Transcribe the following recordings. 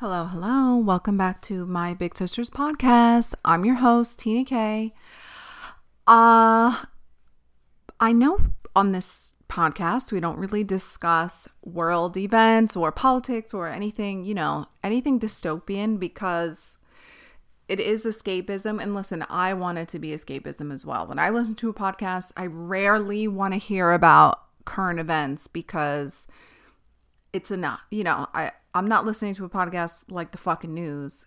Hello, hello. Welcome back to my Big Sisters podcast. I'm your host, Tina K. Uh I know on this podcast we don't really discuss world events or politics or anything, you know, anything dystopian because it is escapism and listen, I want it to be escapism as well. When I listen to a podcast, I rarely want to hear about current events because it's enough. You know, I I'm not listening to a podcast like the fucking news.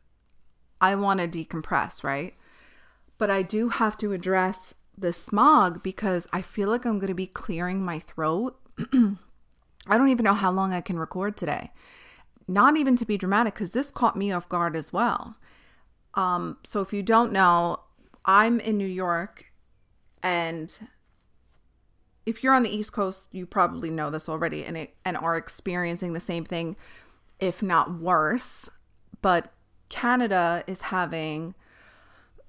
I want to decompress, right? But I do have to address the smog because I feel like I'm going to be clearing my throat. I don't even know how long I can record today. Not even to be dramatic because this caught me off guard as well. Um, so if you don't know, I'm in New York and if you're on the East Coast, you probably know this already and it, and are experiencing the same thing, if not worse. But Canada is having,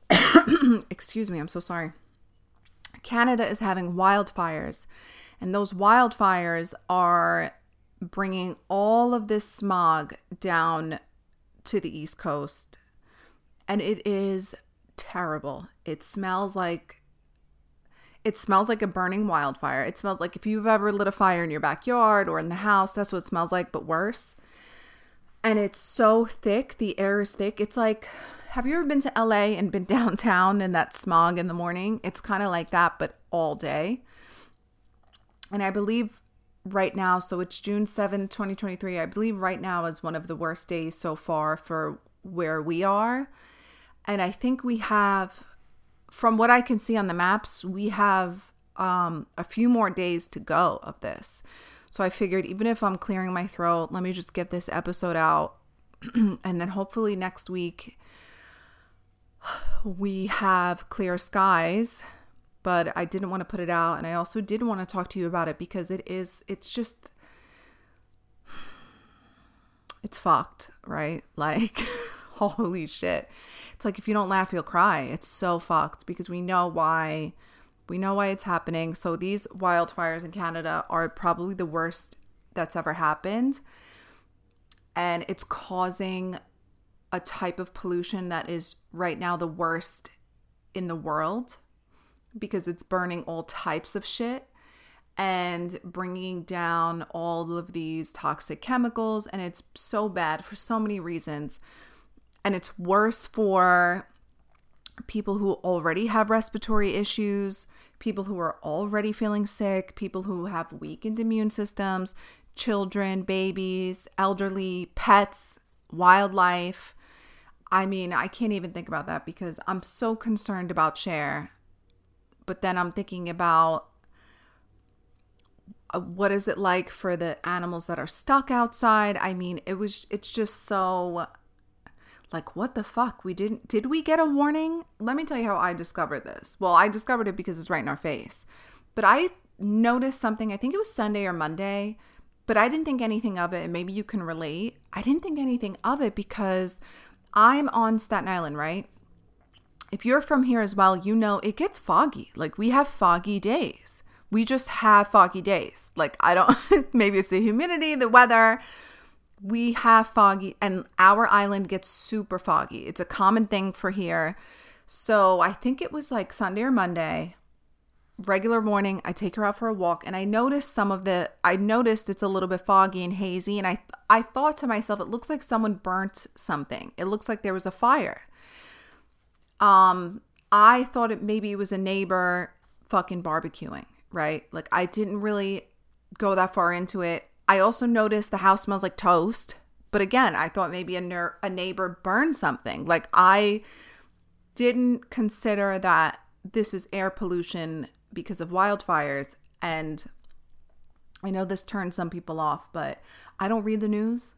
excuse me, I'm so sorry. Canada is having wildfires, and those wildfires are bringing all of this smog down to the East Coast, and it is terrible. It smells like it smells like a burning wildfire. It smells like if you've ever lit a fire in your backyard or in the house, that's what it smells like, but worse. And it's so thick. The air is thick. It's like, have you ever been to LA and been downtown and that smog in the morning? It's kind of like that, but all day. And I believe right now, so it's June 7, 2023. I believe right now is one of the worst days so far for where we are. And I think we have from what I can see on the maps, we have um, a few more days to go of this. So I figured even if I'm clearing my throat, let me just get this episode out. and then hopefully next week we have clear skies. But I didn't want to put it out. And I also did want to talk to you about it because it is, it's just, it's fucked, right? Like, holy shit. It's like if you don't laugh, you'll cry. It's so fucked because we know why. We know why it's happening. So these wildfires in Canada are probably the worst that's ever happened. And it's causing a type of pollution that is right now the worst in the world because it's burning all types of shit and bringing down all of these toxic chemicals. And it's so bad for so many reasons and it's worse for people who already have respiratory issues, people who are already feeling sick, people who have weakened immune systems, children, babies, elderly, pets, wildlife. I mean, I can't even think about that because I'm so concerned about Cher. But then I'm thinking about uh, what is it like for the animals that are stuck outside? I mean, it was it's just so like what the fuck? We didn't did we get a warning? Let me tell you how i discovered this. Well i discovered it because it's right in our face. But i noticed something i think it was sunday or monday but i didn't think anything of it and maybe you can relate. I didn't think anything of it because i'm on staten island right? If you're from here as well you know it gets foggy. Like we have foggy days. We just have foggy days. Like i don't maybe it's the humidity the weather we have foggy and our island gets super foggy. It's a common thing for here. So I think it was like Sunday or Monday. Regular morning, I take her out for a walk and I noticed some of the I noticed it's a little bit foggy and hazy and I I thought to myself it looks like someone burnt something. It looks like there was a fire. Um I thought it maybe it was a neighbor fucking barbecuing, right? Like I didn't really go that far into it. I also noticed the house smells like toast. But again, I thought maybe a, ner- a neighbor burned something. Like I didn't consider that this is air pollution because of wildfires. And I know this turns some people off, but I don't read the news.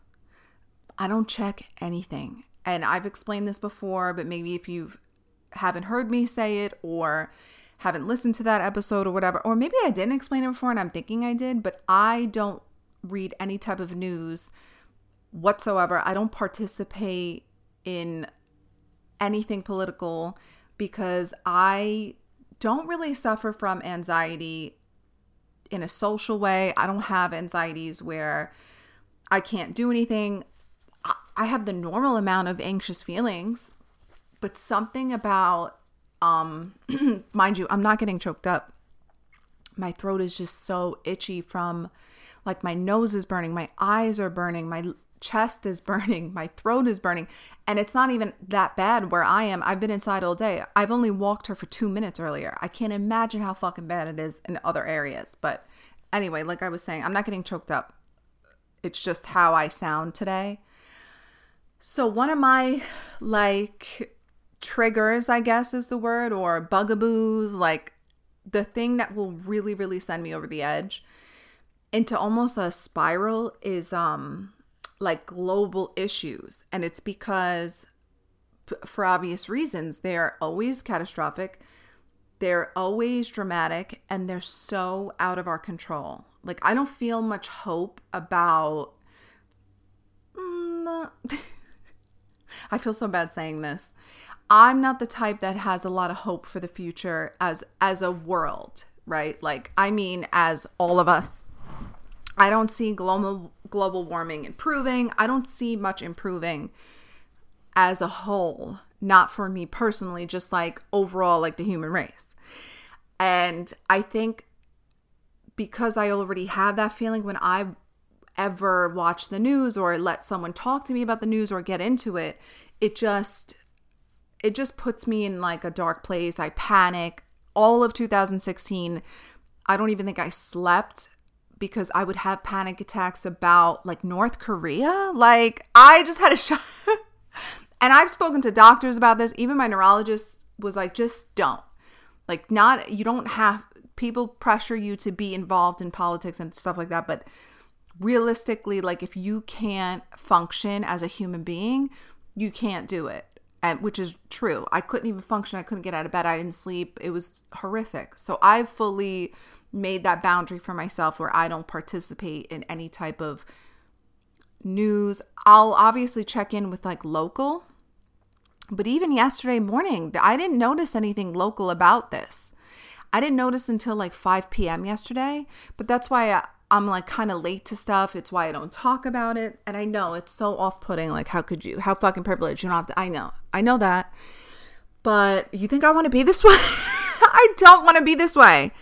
I don't check anything. And I've explained this before, but maybe if you haven't heard me say it or haven't listened to that episode or whatever, or maybe I didn't explain it before and I'm thinking I did, but I don't read any type of news whatsoever. I don't participate in anything political because I don't really suffer from anxiety in a social way. I don't have anxieties where I can't do anything. I have the normal amount of anxious feelings, but something about um mind you, I'm not getting choked up. My throat is just so itchy from like my nose is burning, my eyes are burning, my chest is burning, my throat is burning, and it's not even that bad where I am. I've been inside all day. I've only walked her for 2 minutes earlier. I can't imagine how fucking bad it is in other areas, but anyway, like I was saying, I'm not getting choked up. It's just how I sound today. So, one of my like triggers, I guess is the word, or bugaboos, like the thing that will really, really send me over the edge into almost a spiral is um like global issues. And it's because, for obvious reasons, they're always catastrophic, they're always dramatic, and they're so out of our control. Like, I don't feel much hope about. Mm, I feel so bad saying this. I'm not the type that has a lot of hope for the future as as a world, right? Like I mean as all of us. I don't see global global warming improving. I don't see much improving as a whole, not for me personally, just like overall like the human race. And I think because I already have that feeling when I ever watch the news or let someone talk to me about the news or get into it, it just it just puts me in like a dark place. I panic. All of 2016, I don't even think I slept because I would have panic attacks about like North Korea. Like I just had a shot. and I've spoken to doctors about this. Even my neurologist was like, just don't. Like, not, you don't have, people pressure you to be involved in politics and stuff like that. But realistically, like, if you can't function as a human being, you can't do it. And, which is true. I couldn't even function. I couldn't get out of bed. I didn't sleep. It was horrific. So I fully made that boundary for myself where I don't participate in any type of news. I'll obviously check in with like local, but even yesterday morning, I didn't notice anything local about this. I didn't notice until like 5 p.m. yesterday, but that's why I, I'm like kind of late to stuff. It's why I don't talk about it. And I know it's so off putting. Like, how could you? How fucking privileged. You don't have to. I know. I know that. But you think I want to be this way? I don't want to be this way.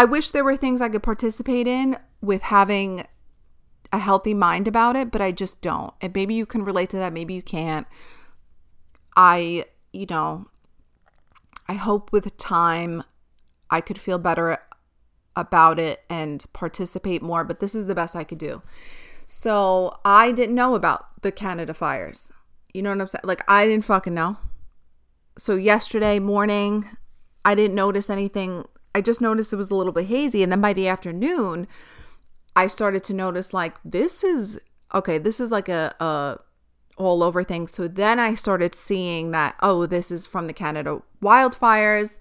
I wish there were things I could participate in with having a healthy mind about it, but I just don't. And maybe you can relate to that. Maybe you can't. I, you know, I hope with time I could feel better about it and participate more, but this is the best I could do. So I didn't know about the Canada fires. You know what I'm saying? Like, I didn't fucking know. So yesterday morning, I didn't notice anything. I just noticed it was a little bit hazy. And then by the afternoon, I started to notice like, this is okay, this is like a, a all over thing. So then I started seeing that, oh, this is from the Canada wildfires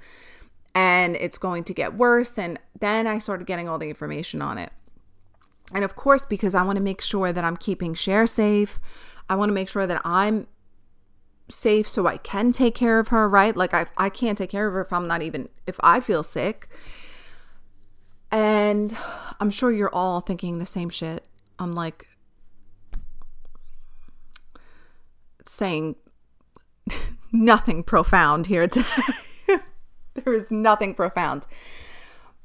and it's going to get worse. And then I started getting all the information on it. And of course, because I want to make sure that I'm keeping Cher safe, I want to make sure that I'm safe so I can take care of her, right? Like I I can't take care of her if I'm not even if I feel sick. And I'm sure you're all thinking the same shit. I'm like saying nothing profound here today. there is nothing profound.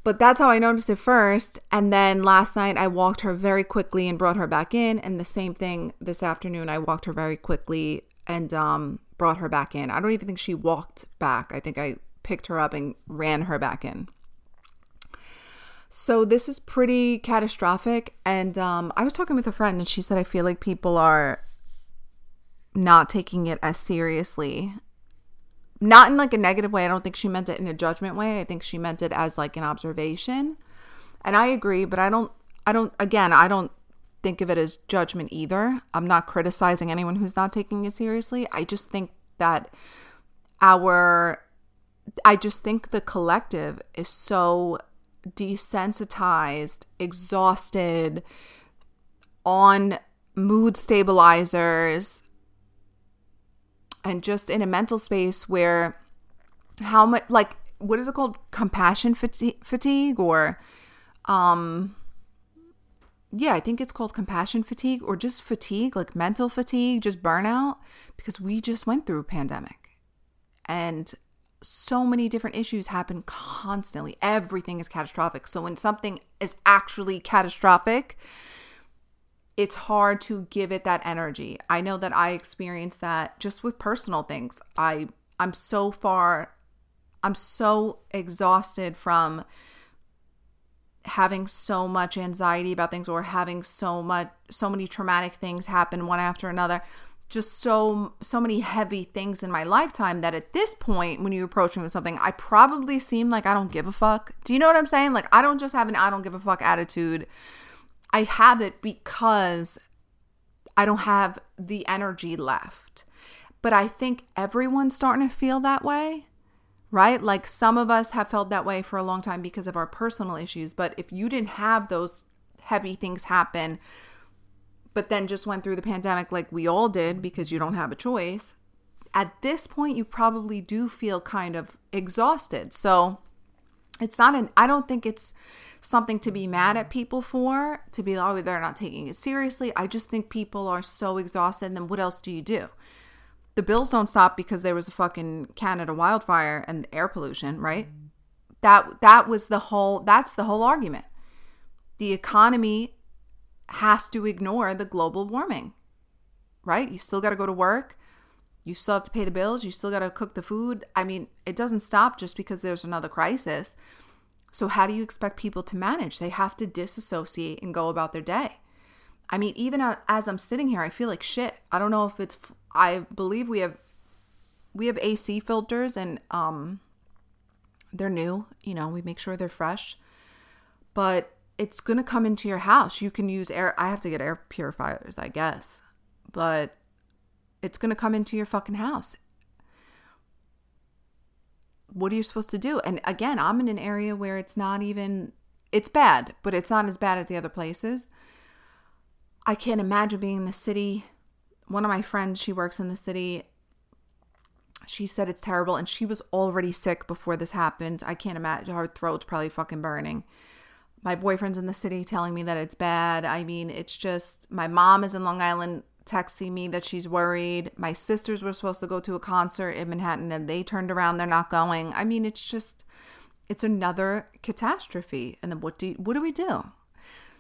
But that's how I noticed it first. And then last night I walked her very quickly and brought her back in. And the same thing this afternoon, I walked her very quickly and um, brought her back in. I don't even think she walked back. I think I picked her up and ran her back in. So this is pretty catastrophic. And um, I was talking with a friend and she said, I feel like people are not taking it as seriously. Not in like a negative way. I don't think she meant it in a judgment way. I think she meant it as like an observation. And I agree, but I don't I don't again, I don't think of it as judgment either. I'm not criticizing anyone who's not taking it seriously. I just think that our I just think the collective is so desensitized, exhausted, on mood stabilizers, and just in a mental space where how much like what is it called compassion fatigue, fatigue or um yeah, I think it's called compassion fatigue or just fatigue, like mental fatigue, just burnout, because we just went through a pandemic. And so many different issues happen constantly. Everything is catastrophic. So when something is actually catastrophic, it's hard to give it that energy. I know that I experienced that just with personal things. I I'm so far I'm so exhausted from having so much anxiety about things or having so much so many traumatic things happen one after another just so so many heavy things in my lifetime that at this point when you approach me with something i probably seem like i don't give a fuck. Do you know what i'm saying? Like i don't just have an i don't give a fuck attitude. I have it because i don't have the energy left. But i think everyone's starting to feel that way right? Like some of us have felt that way for a long time because of our personal issues. But if you didn't have those heavy things happen, but then just went through the pandemic like we all did because you don't have a choice, at this point, you probably do feel kind of exhausted. So it's not an, I don't think it's something to be mad at people for, to be, oh, they're not taking it seriously. I just think people are so exhausted. And then what else do you do? The bills don't stop because there was a fucking Canada wildfire and air pollution, right? Mm-hmm. That that was the whole that's the whole argument. The economy has to ignore the global warming. Right? You still got to go to work. You still have to pay the bills. You still got to cook the food. I mean, it doesn't stop just because there's another crisis. So, how do you expect people to manage? They have to disassociate and go about their day. I mean, even as I'm sitting here, I feel like shit. I don't know if it's I believe we have we have AC filters and um they're new, you know, we make sure they're fresh. But it's to come into your house. You can use air I have to get air purifiers, I guess. But it's to come into your fucking house. What are you supposed to do? And again, I'm in an area where it's not even it's bad, but it's not as bad as the other places. I can't imagine being in the city one of my friends, she works in the city. She said it's terrible and she was already sick before this happened. I can't imagine her throat's probably fucking burning. My boyfriend's in the city telling me that it's bad. I mean, it's just my mom is in Long Island texting me that she's worried. My sisters were supposed to go to a concert in Manhattan and they turned around, they're not going. I mean, it's just it's another catastrophe. And then what do what do we do?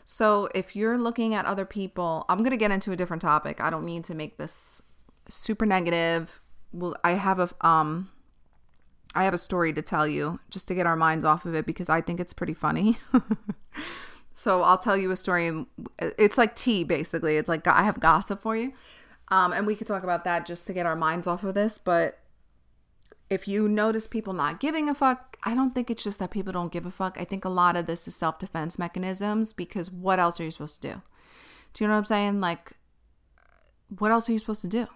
So if you're looking at other people, I'm going to get into a different topic. I don't mean to make this super negative. Well, I have a um I have a story to tell you just to get our minds off of it because I think it's pretty funny. so I'll tell you a story. It's like tea, basically. It's like I have gossip for you, um, and we could talk about that just to get our minds off of this. But if you notice people not giving a fuck, I don't think it's just that people don't give a fuck. I think a lot of this is self defense mechanisms because what else are you supposed to do? Do you know what I'm saying? Like, what else are you supposed to do?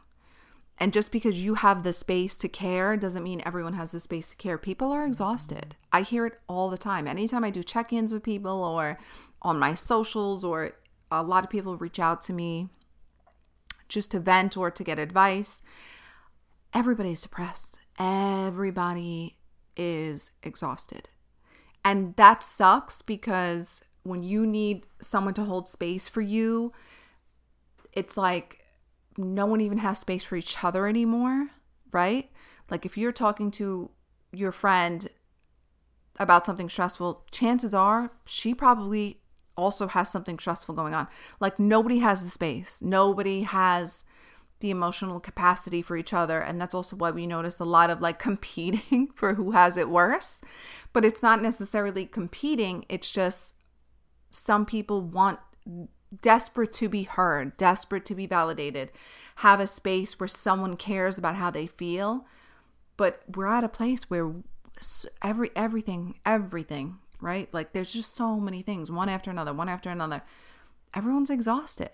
And just because you have the space to care doesn't mean everyone has the space to care. People are exhausted. I hear it all the time. Anytime I do check ins with people or on my socials, or a lot of people reach out to me just to vent or to get advice, everybody's depressed everybody is exhausted. And that sucks because when you need someone to hold space for you, it's like no one even has space for each other anymore, right? Like if you're talking to your friend about something stressful, chances are she probably also has something stressful going on. Like nobody has the space. Nobody has the emotional capacity for each other. And that's also why we notice a lot of like competing for who has it worse. But it's not necessarily competing, it's just some people want desperate to be heard, desperate to be validated, have a space where someone cares about how they feel. But we're at a place where every everything everything right like there's just so many things one after another one after another everyone's exhausted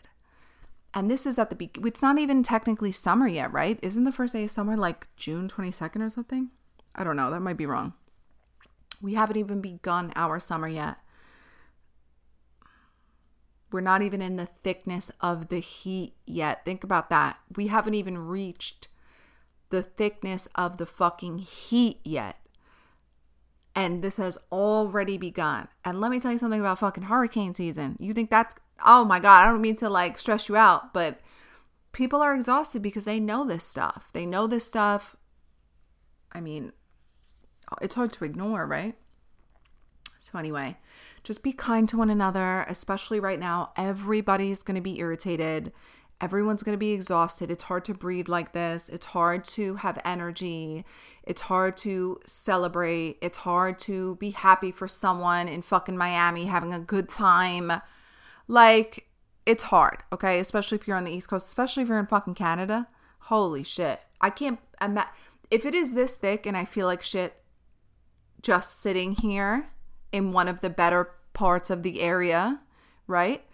and this is at the be- it's not even technically summer yet, right? Isn't the first day of summer like June 22nd or something? I don't know, that might be wrong. We haven't even begun our summer yet. We're not even in the thickness of the heat yet. Think about that. We haven't even reached the thickness of the fucking heat yet. And this has already begun. And let me tell you something about fucking hurricane season. You think that's oh my God, I don't mean to like stress you out, but people are exhausted because they know this stuff. They know this stuff. I mean, it's hard to ignore, right? So, anyway, just be kind to one another, especially right now. Everybody's going to be irritated. Everyone's going to be exhausted. It's hard to breathe like this. It's hard to have energy. It's hard to celebrate. It's hard to be happy for someone in fucking Miami having a good time. Like, it's hard, okay? Especially if you're on the East Coast, especially if you're in fucking Canada. Holy shit. I can't imagine. If it is this thick and I feel like shit just sitting here in one of the better parts of the area, right?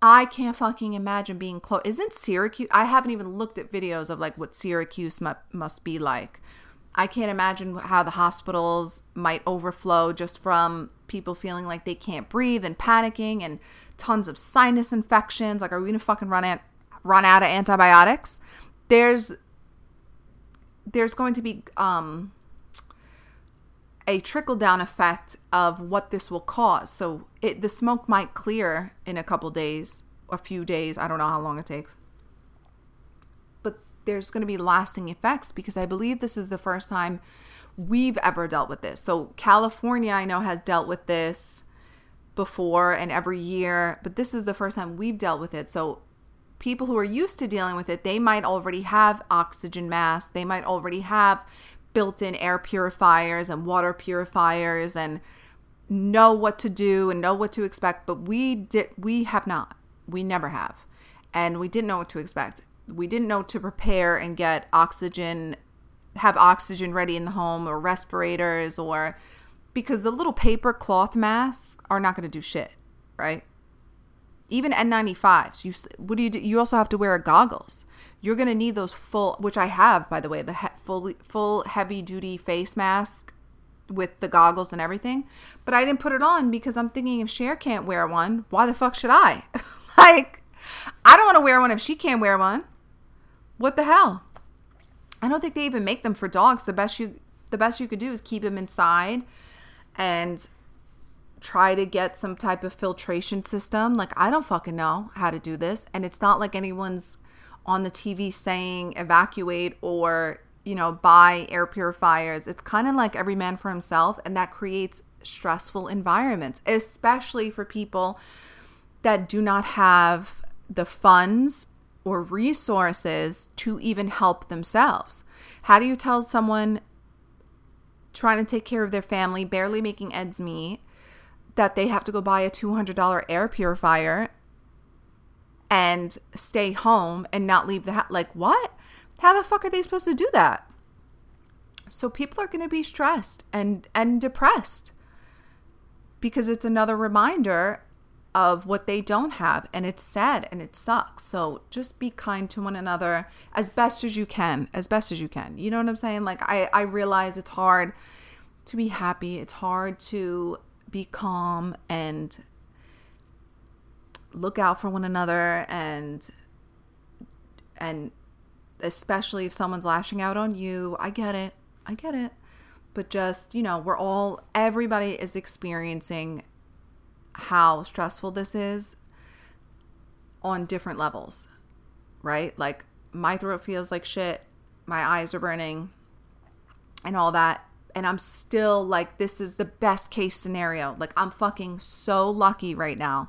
I can't fucking imagine being close. Isn't Syracuse? I haven't even looked at videos of like what Syracuse mu- must be like. I can't imagine how the hospitals might overflow just from people feeling like they can't breathe and panicking and tons of sinus infections. Like, are we gonna fucking run out run out of antibiotics? There's there's going to be um a trickle down effect of what this will cause. So it the smoke might clear in a couple days, a few days. I don't know how long it takes. But there's going to be lasting effects because I believe this is the first time we've ever dealt with this. So California I know has dealt with this before and every year, but this is the first time we've dealt with it. So people who are used to dealing with it, they might already have oxygen masks, they might already have built-in air purifiers and water purifiers and know what to do and know what to expect, but we did we have not. We never have. And we didn't know what to expect. We didn't know to prepare and get oxygen have oxygen ready in the home or respirators or because the little paper cloth masks are not going to do shit, right? Even N95s, you what do you do? You also have to wear goggles you're going to need those full which i have by the way the he- full full heavy duty face mask with the goggles and everything but i didn't put it on because i'm thinking if Cher can't wear one why the fuck should i like i don't want to wear one if she can't wear one what the hell i don't think they even make them for dogs the best you the best you could do is keep them inside and try to get some type of filtration system like i don't fucking know how to do this and it's not like anyone's on the TV saying evacuate or, you know, buy air purifiers. It's kind of like every man for himself, and that creates stressful environments, especially for people that do not have the funds or resources to even help themselves. How do you tell someone trying to take care of their family, barely making ends meet, that they have to go buy a $200 air purifier and stay home and not leave the house. Like, what? How the fuck are they supposed to do that? So people are going to be stressed and and depressed because it's another reminder of what they don't have and it's sad and it sucks. So just be kind to one another as best as you can, as best as you can. You know what I'm saying? Like I I realize it's hard to be happy. It's hard to be calm and look out for one another and and especially if someone's lashing out on you i get it i get it but just you know we're all everybody is experiencing how stressful this is on different levels right like my throat feels like shit my eyes are burning and all that and i'm still like this is the best case scenario like i'm fucking so lucky right now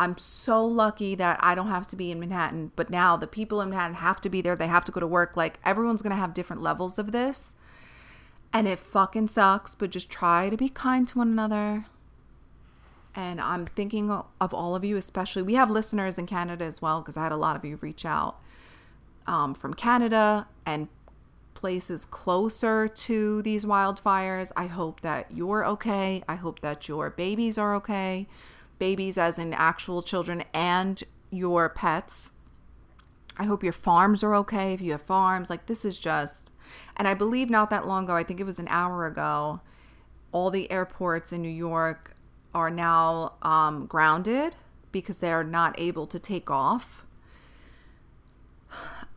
I'm so lucky that I don't have to be in Manhattan, but now the people in Manhattan have to be there. They have to go to work. Like everyone's to have different levels of this. And it fucking sucks, but just try to be kind to one another. And I'm thinking of all of you, especially. We have listeners in Canada as well, because I had a lot of you reach out um, from Canada and places closer to these wildfires. I hope that you're okay. I hope that your babies are okay babies as in actual children and your pets. I hope your farms are okay if you have farms. Like, this is just, and I believe not that long ago, I think it was an hour ago, all the airports in New York are now um, grounded because they are not able to take off.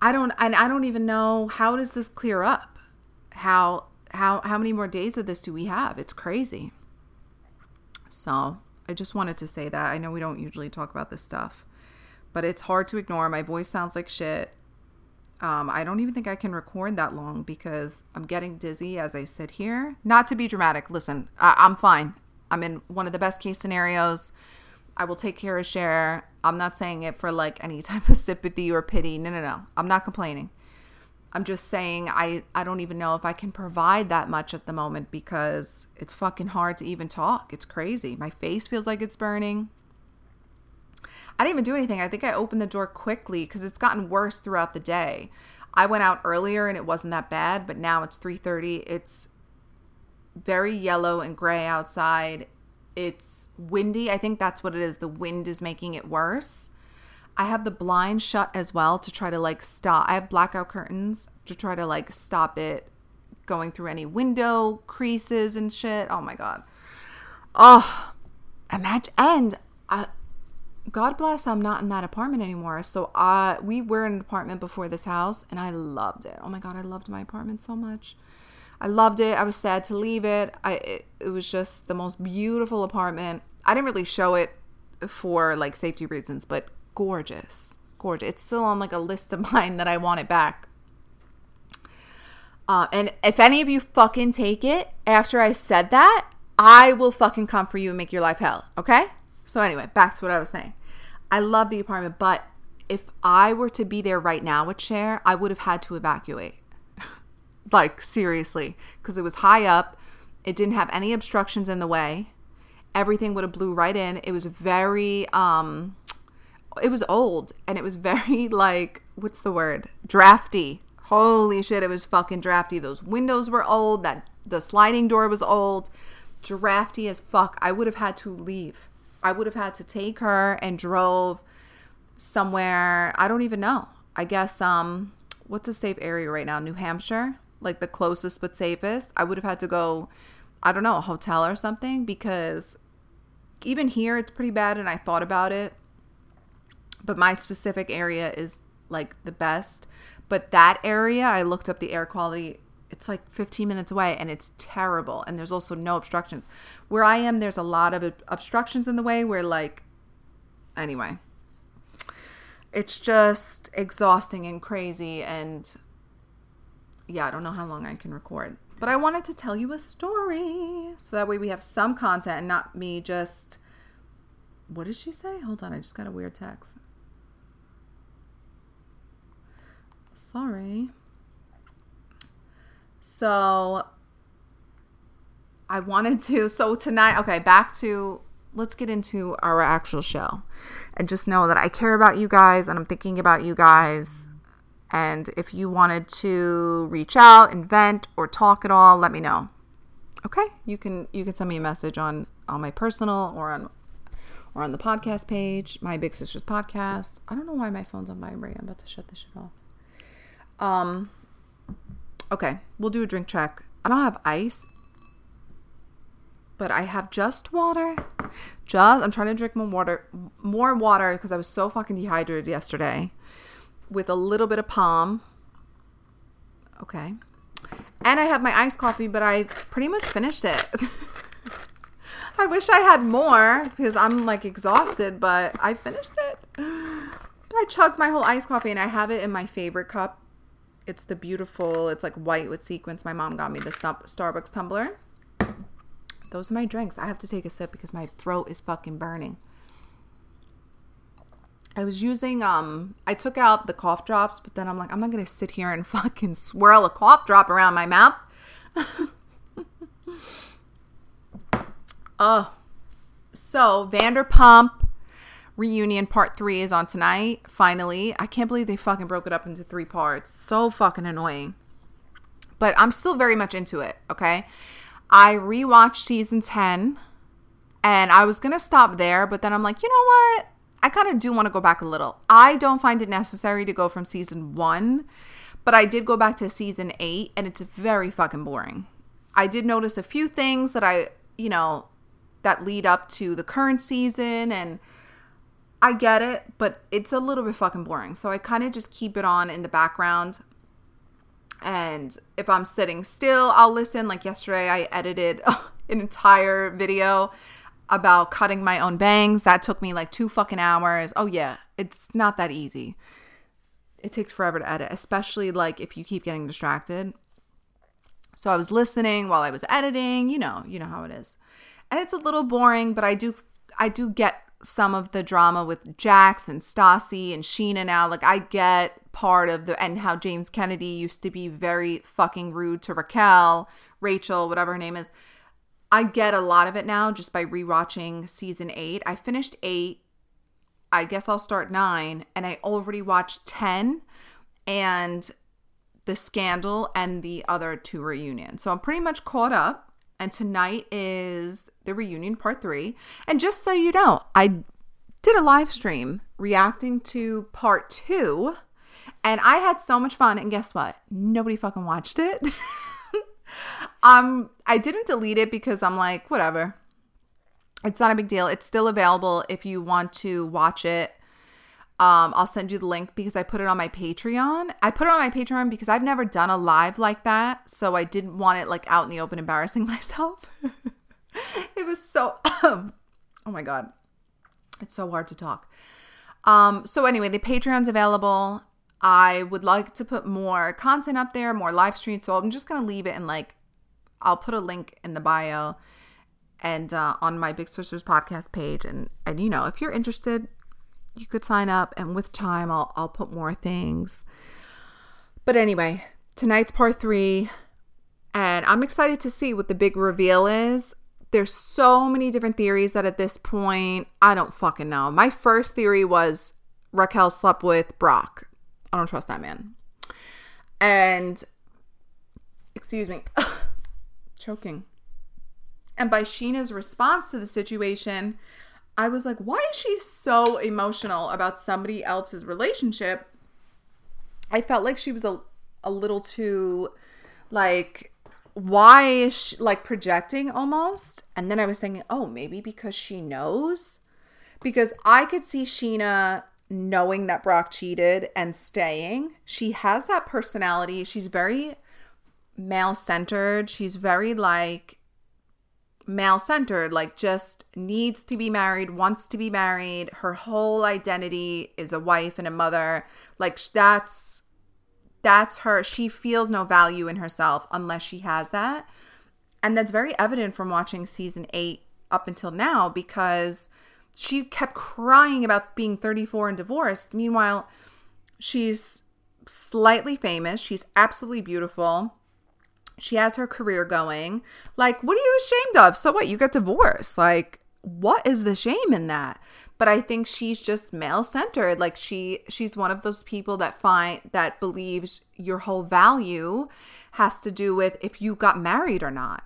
I don't, and I don't even know how does this clear up? How, how, how many more days of this do we have? It's crazy. So, I just wanted to say that. I know we don't usually talk about this stuff, but it's hard to ignore. My voice sounds like shit. Um, I don't even think I can record that long because I'm getting dizzy as I sit here. Not to be dramatic. Listen, I- I'm fine. I'm in one of the best case scenarios. I will take care of Cher. I'm not saying it for like any type of sympathy or pity. No, no, no. I'm not complaining. I'm just saying I I don't even know if I can provide that much at the moment because it's fucking hard to even talk. It's crazy. My face feels like it's burning. I didn't even do anything. I think I opened the door quickly cuz it's gotten worse throughout the day. I went out earlier and it wasn't that bad, but now it's 3:30. It's very yellow and gray outside. It's windy. I think that's what it is. The wind is making it worse. I have the blind shut as well to try to like stop. I have blackout curtains to try to like stop it going through any window creases and shit. Oh my god. Oh, imagine and I God bless I'm not in that apartment anymore. So uh we were in an apartment before this house and I loved it. Oh my god, I loved my apartment so much. I loved it. I was sad to leave it. I it, it was just the most beautiful apartment. I didn't really show it for like safety reasons, but gorgeous. Gorgeous. It's still on like a list of mine that I want it back. Uh, and if any of you fucking take it after I said that, I will fucking come for you and make your life hell. Okay? So, anyway, back to what I was saying. I love the apartment, but if I were to be there right now with Cher, I would have had to evacuate. Like, seriously. Because it was high up, it didn't have any obstructions in the way. Everything would have blew right in. It was very, um, it was old and it was very like what's the word drafty holy shit it was fucking drafty those windows were old that the sliding door was old drafty as fuck i would have had to leave i would have had to take her and drove somewhere i don't even know i guess um what's a safe area right now new hampshire like the closest but safest i would have had to go i don't know a hotel or something because even here it's pretty bad and i thought about it but my specific area is like the best. But that area, I looked up the air quality. It's like 15 minutes away and it's terrible. And there's also no obstructions. Where I am, there's a lot of obstructions in the way where, like, anyway, it's just exhausting and crazy. And yeah, I don't know how long I can record. But I wanted to tell you a story so that way we have some content and not me just. What did she say? Hold on, I just got a weird text. Sorry. So I wanted to. So tonight, okay, back to let's get into our actual show. And just know that I care about you guys and I'm thinking about you guys. And if you wanted to reach out and vent or talk at all, let me know. Okay? You can you can send me a message on on my personal or on or on the podcast page, my big sister's podcast. I don't know why my phone's on vibrate. I'm about to shut this shit off. Um, okay, we'll do a drink check. I don't have ice, but I have just water. Just I'm trying to drink more water, more water because I was so fucking dehydrated yesterday, with a little bit of palm. Okay, and I have my iced coffee, but I pretty much finished it. I wish I had more because I'm like exhausted, but I finished it. I chugged my whole iced coffee and I have it in my favorite cup it's the beautiful, it's like white with sequins. My mom got me the Starbucks tumbler. Those are my drinks. I have to take a sip because my throat is fucking burning. I was using um I took out the cough drops, but then I'm like I'm not to sit here and fucking swirl a cough drop around my mouth. oh. So, Vanderpump reunion part three is on tonight. Finally, I can't believe they fucking broke it up into three parts. So fucking annoying. But I'm still very much into it. Okay, I rewatched season ten, and I was gonna stop there, but then I'm like, you know what? I kind of do want to go back a little. I don't find it necessary to go from season one, but I did go back to season eight, and it's very fucking boring. I did notice a few things that I, you know, that lead up to the current season and I get it, but it's a little bit fucking boring. So I kind of just keep it on in the background. And if I'm sitting still, I'll listen. Like yesterday, I edited an entire video. About cutting my own bangs. That took me like two fucking hours. Oh, yeah, it's not that easy. It takes forever to edit, especially like if you keep getting distracted. So I was listening while I was editing, you know, you know how it is. And it's a little boring, but I do I do get some of the drama with Jax and Stassi and Scheana now. Like I get part of the and how James Kennedy used to be very fucking rude to Raquel, Rachel, whatever her name is. I get a lot of it now just by rewatching season eight. I finished eight. I guess I'll start nine, and I already watched ten, and the scandal and the other two reunions. So I'm pretty much caught up. And tonight is the reunion part three. And just so you know, I did a live stream reacting to part two. And I had so much fun. And guess what? Nobody fucking watched it. um, I didn't delete it because I'm like, whatever. It's not a big deal. It's still available if you want to watch it. Um, I'll send you the link because I put it on my Patreon. I put it on my Patreon because I've never done a live like that. So I didn't want it like out in the open embarrassing myself. it was so, um oh my God. It's so hard to talk. Um, so anyway, the Patreon's available. I would like to put more content up there, more live streams. So I'm just to leave it and like, I'll put a link in the bio and uh, on my Big Sisters podcast page. And, and, you know, if you're interested, you could sign up and with time I'll I'll put more things. But anyway, tonight's part 3 and I'm excited to see what the big reveal is. There's so many different theories that at this point I don't fucking know. My first theory was Raquel slept with Brock. I don't trust that man. And excuse me, choking. And by Scheana's response to the situation, I was like, why is she so emotional about somebody else's relationship? I felt like she was a, a little too, like, why is she, like, projecting almost? And then I was thinking, oh, maybe because she knows? Because I could see Sheena knowing that Brock cheated and staying. She has that personality. She's very male centered. She's very, like, male centered, like just needs to be married, wants to be married. Her whole identity is a wife and a mother. Like that's that's her. She feels no value in herself unless she has that. And that's very evident from watching season 8 up until now because she kept crying about being 34 and divorced. Meanwhile, she's slightly famous. She's absolutely beautiful she has her career going. Like, what are you ashamed of? So what? You get divorced. Like, what is the shame in that? But I think she's just male centered. Like she she's one of those people that find that believes your whole value has to do with if you got married or not.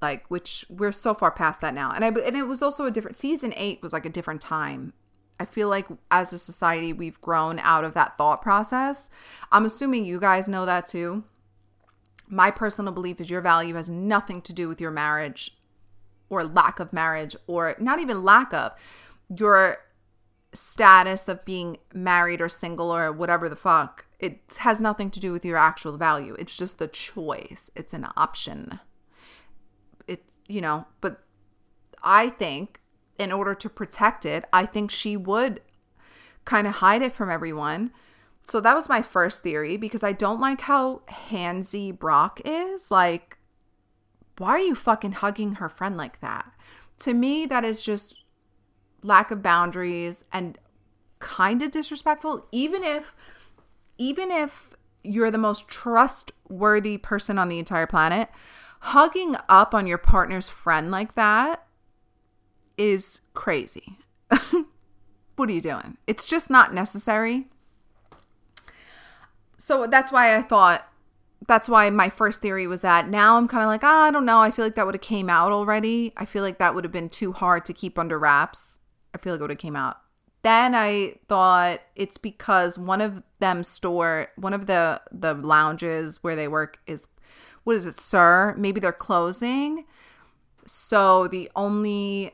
Like which we're so far past that now. And I and it was also a different season 8 was like a different time. I feel like as a society we've grown out of that thought process. I'm assuming you guys know that too my personal belief is your value has nothing to do with your marriage or lack of marriage or not even lack of your status of being married or single or whatever the fuck. It has nothing to do with your actual value. It's just a choice. It's an option. It's, you know, but I think in order to protect it, I think she would kind of hide it from everyone so that was my first theory because I don't like how handsy Brock is. Like, why are you fucking hugging her friend like that? To me, that is just lack of boundaries and kind of disrespectful. Even if, even if you're the most trustworthy person on the entire planet, hugging up on your partner's friend like that is crazy. what are you doing? It's just not necessary so that's why I thought that's why my first theory was that now I'm kind of like, oh, I don't know. I feel like that would have came out already. I feel like that would have been too hard to keep under wraps. I feel like it would have came out. Then I thought it's because one of them store one of the the lounges where they work is what is it, SUR? Maybe they're closing. So the only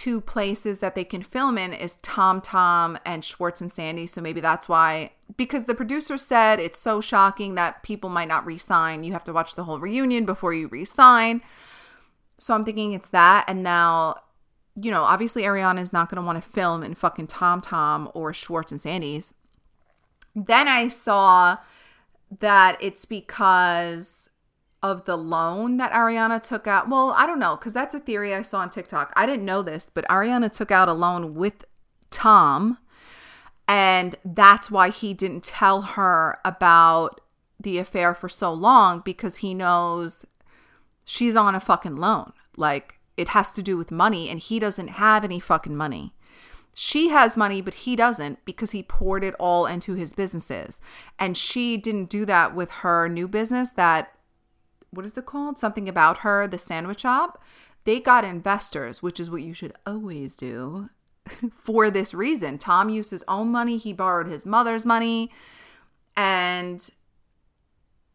two places that they can film in is Tom Tom and Schwartz and Sandy. So maybe that's why, because the producer said it's so shocking that people might not resign. You have to watch the whole reunion before you resign. So I'm thinking it's that. And now you know, obviously Ariana is not going to want to film in fucking Tom Tom or Schwartz and Sandy's. Then I saw that it's because of the loan that Ariana took out. Well, I don't know, because that's a theory I saw on TikTok. I didn't know this, but Ariana took out a loan with Tom. And that's why he didn't tell her about the affair for so long because he knows she's on a fucking loan. Like, it has to do with money, and he doesn't have any fucking money. She has money, but he doesn't because he poured it all into his businesses. And she didn't do that with her new business that, what is it called? Something about her, the sandwich shop. They got investors, which is what you should always do for this reason. Tom used his own money, he borrowed his mother's money, and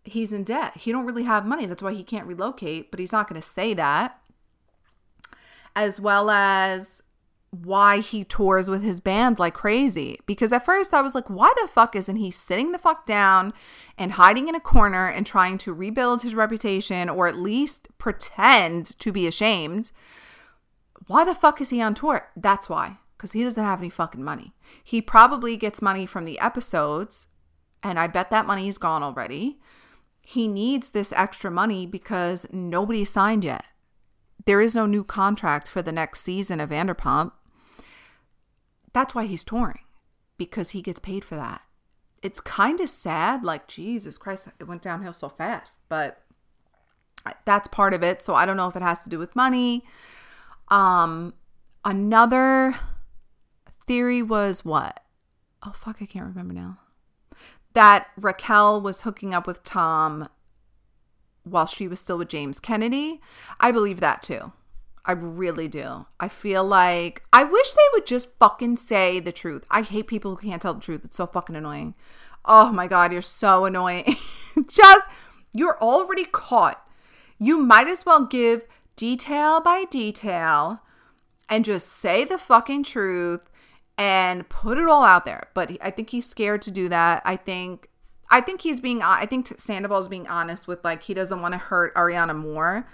he's in debt. He don't really have money. That's why he can't relocate, but he's not going to say that. As well as why he tours with his band like crazy. Because at first I was like, why the fuck isn't he sitting the fuck down and hiding in a corner and trying to rebuild his reputation or at least pretend to be ashamed? Why the fuck is he on tour? That's why. Because he doesn't have any fucking money. He probably gets money from the episodes, and I bet that money is gone already. He needs this extra money because nobody signed yet. There is no new contract for the next season of Vanderpump. That's why he's touring because he gets paid for that. It's kind of sad. Like, Jesus Christ, it went downhill so fast, but that's part of it. So I don't know if it has to do with money. Um, another theory was what? Oh, fuck, I can't remember now. That Raquel was hooking up with Tom while she was still with James Kennedy. I believe that too. I really do. I feel like I wish they would just fucking say the truth. I hate people who can't tell the truth. It's so fucking annoying. Oh my god, you're so annoying. just you're already caught. You might as well give detail by detail and just say the fucking truth and put it all out there. But I think he's scared to do that. I think I think he's being I think Sandoval's being honest with like he doesn't want to hurt Ariana more.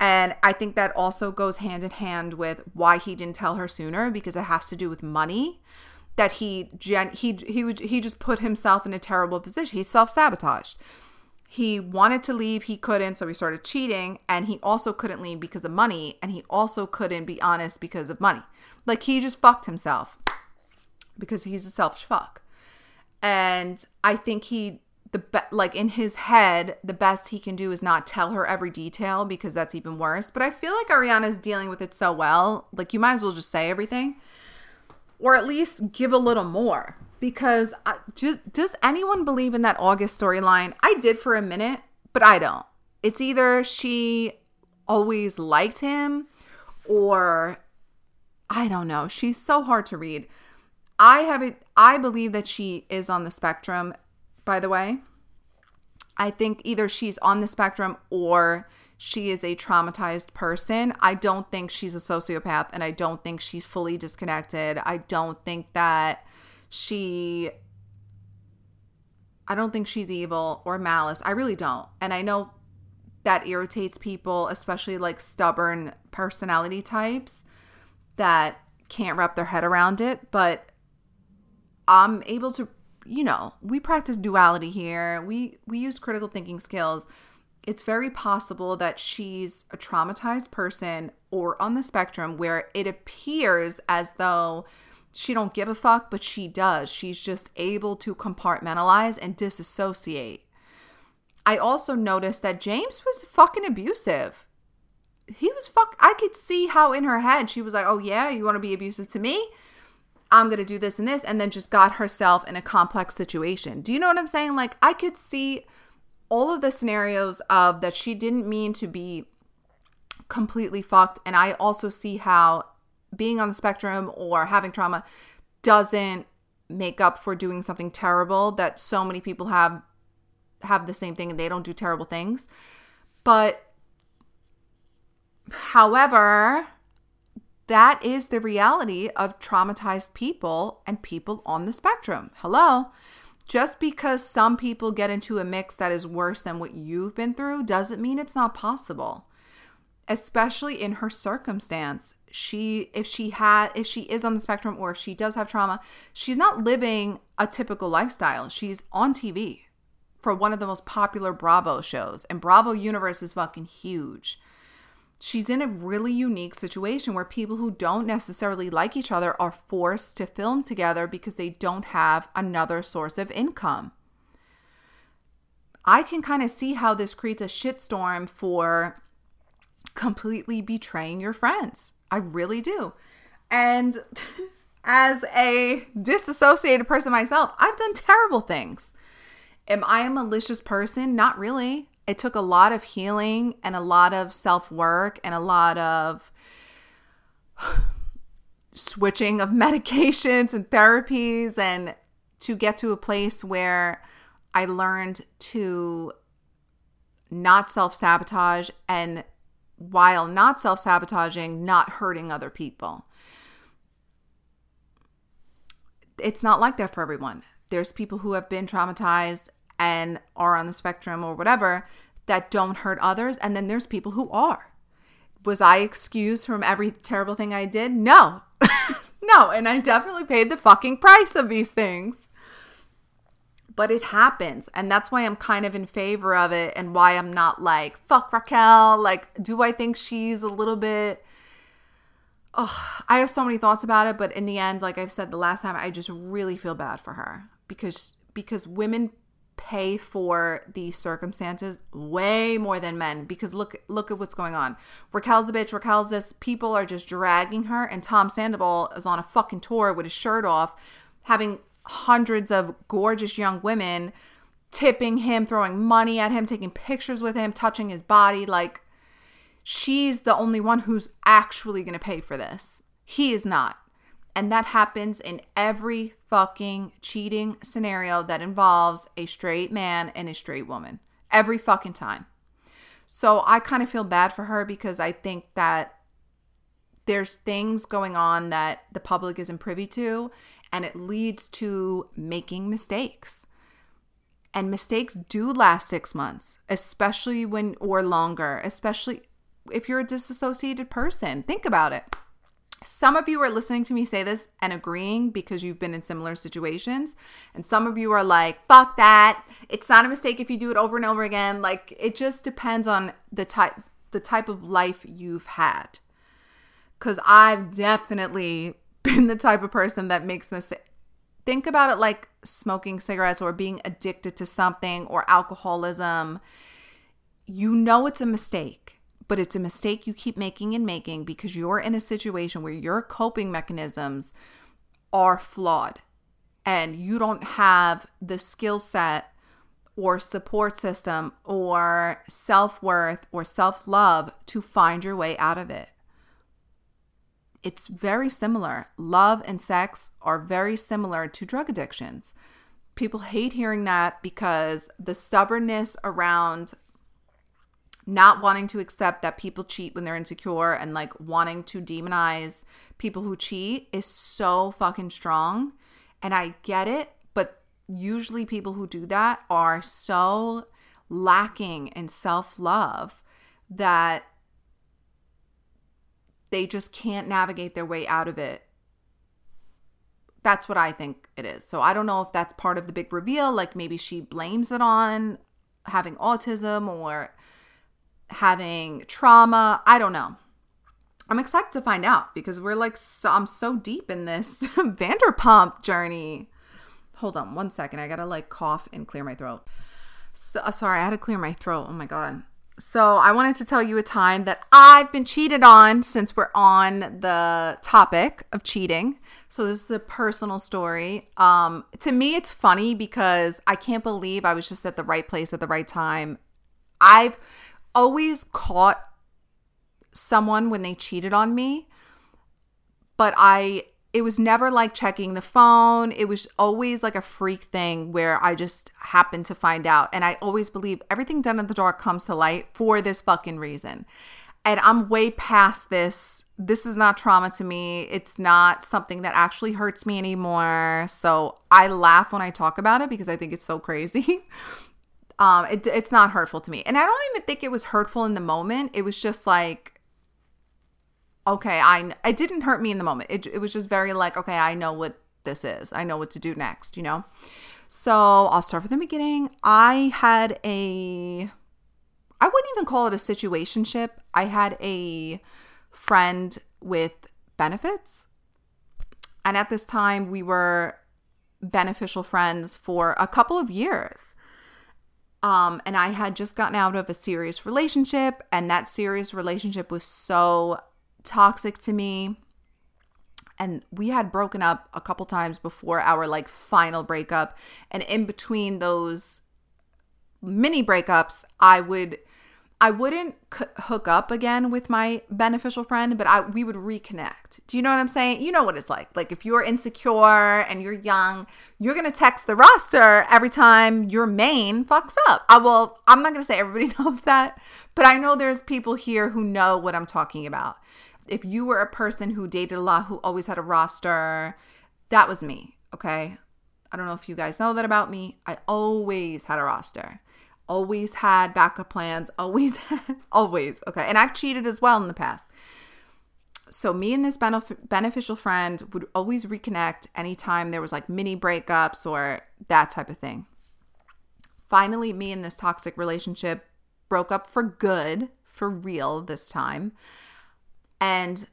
And I think that also goes hand in hand with why he didn't tell her sooner because it has to do with money. That he gen he he would he just put himself in a terrible position. He self sabotaged. He wanted to leave, he couldn't, so he started cheating, and he also couldn't leave because of money, and he also couldn't be honest because of money. Like he just fucked himself because he's a selfish fuck. And I think he the be- like in his head the best he can do is not tell her every detail because that's even worse. But i feel like ariana's dealing with it so well like you might as well just say everything or at least give a little more because I, just does anyone believe in that august storyline? I did for a minute but i don't. It's either she always liked him or i don't know. She's so hard to read. I have it i believe that she is on the spectrum by the way. I think either she's on the spectrum or she is a traumatized person. I don't think she's a sociopath and I don't think she's fully disconnected. I don't think that she I don't think she's evil or malice. I really don't. And I know that irritates people, especially like stubborn personality types that can't wrap their head around it, but I'm able to you know, we practice duality here. We we use critical thinking skills. It's very possible that she's a traumatized person or on the spectrum where it appears as though she don't give a fuck, but she does. She's just able to compartmentalize and disassociate. I also noticed that James was fucking abusive. He was fuck I could see how in her head she was like, "Oh yeah, you want to be abusive to me?" I'm going to do this and this, and then just got herself in a complex situation. Do you know what I'm saying? Like, I could see all of the scenarios of that she didn't mean to be completely fucked. And I also see how being on the spectrum or having trauma doesn't make up for doing something terrible that so many people have have the same thing and they don't do terrible things. But however, that is the reality of traumatized people and people on the spectrum. Hello. Just because some people get into a mix that is worse than what you've been through doesn't mean it's not possible. especially in her circumstance. She if she had if she is on the spectrum or if she does have trauma, she's not living a typical lifestyle. She's on TV for one of the most popular Bravo shows and Bravo universe is fucking huge. She's in a really unique situation where people who don't necessarily like each other are forced to film together because they don't have another source of income. I can kind of see how this creates a shitstorm for completely betraying your friends. I really do. And as a disassociated person myself, I've done terrible things. Am I a malicious person? Not really. It took a lot of healing and a lot of self work and a lot of switching of medications and therapies and to get to a place where I learned to not self sabotage and while not self sabotaging, not hurting other people. It's not like that for everyone. There's people who have been traumatized and are on the spectrum or whatever that don't hurt others. And then there's people who are. Was I excused from every terrible thing I did? No. no. And I definitely paid the fucking price of these things but it happens. And that's why I'm kind of in favor of it and why I'm not like, fuck Raquel. Like, do I think she's a little bit. Oh, I have so many thoughts about it, but in the end, like I've said the last time, I just really feel bad for her because because women pay for these circumstances way more than men because look look at what's going on. Raquel's a bitch, Raquel's this. People are just dragging her and Tom Sandoval is on a fucking tour with his shirt off having hundreds of gorgeous young women tipping him, throwing money at him, taking pictures with him, touching his body. Like, she's the only one who's actually going to pay for this. He is not. And that happens in every fucking cheating scenario that involves a straight man and a straight woman. Every fucking time. So I kind of feel bad for her because I think that there's things going on that the public isn't privy to and it leads to making mistakes. And mistakes do last six months, especially when, or longer, especially if you're a disassociated person. Think about it. Some of you are listening to me say this and agreeing because you've been in similar situations. And some of you are like, fuck that. It's not a mistake if you do it over and over again. Like it just depends on the type the type of life you've had. Cause I've definitely been the type of person that makes this think about it like smoking cigarettes or being addicted to something or alcoholism. You know it's a mistake, but it's a mistake you keep making and making because you're in a situation where your coping mechanisms are flawed and you don't have the skill set or support system or self worth or self love to find your way out of it it's very similar. Love and sex are very similar to drug addictions. People hate hearing that because the stubbornness around not wanting to accept that people cheat when they're insecure and like wanting to demonize people who cheat is so fucking strong. And I get it, but usually people who do that are so lacking in self love that they just can't navigate their way out of it. That's what I think it is. So I don't know if that's part of the big reveal. Like maybe she blames it on having autism or having trauma. I don't know. I'm excited to find out because we're like, so, I'm so deep in this Vanderpump journey. Hold on one second. I gotta like cough and clear my throat. So, sorry, I had to clear my throat. Oh my God. So, I wanted to tell you a time that I've been cheated on since we're on the topic of cheating. So, this is a personal story. Um, to me, it's funny because I can't believe I was just at the right place at the right time. I've always caught someone when they cheated on me, but I it was never like checking the phone. It was always like a freak thing where I just happened to find out. And I always believe everything done in the dark comes to light for this fucking reason. And I'm way past this. This is not trauma to me. It's not something that actually hurts me anymore. So I laugh when I talk about it because I think it's so crazy. um, it, it's not hurtful to me. And I don't even think it was hurtful in the moment. It was just like, okay, I it didn't hurt me in the moment. It it was just very like, okay, I know what this is. I know what to do next, you know? So I'll start from the beginning. I had a I wouldn't even call it a situationship. I had a friend with benefits. And at this time, we were beneficial friends for a couple of years. Um, and I had just gotten out of a serious relationship, and that serious relationship was so toxic to me. And we had broken up a couple times before our like final breakup. And in between those mini breakups, I would I wouldn't c- hook up again with my beneficial friend, but I we would reconnect. Do you know what I'm saying? You know what it's like. Like if you're insecure and you're young, you're gonna text the roster every time your main fucks up. I will. I'm not gonna say everybody knows that, but I know there's people here who know what I'm talking about. If you were a person who dated a lot, who always had a roster, that was me. Okay. I don't know if you guys know that about me. I always had a roster always had backup plans, always, always. Okay. And I've cheated as well in the past. So, me and this benef- beneficial friend would always reconnect anytime there was like mini breakups or that type of thing. Finally, me and this toxic relationship broke up for good, for real this time. And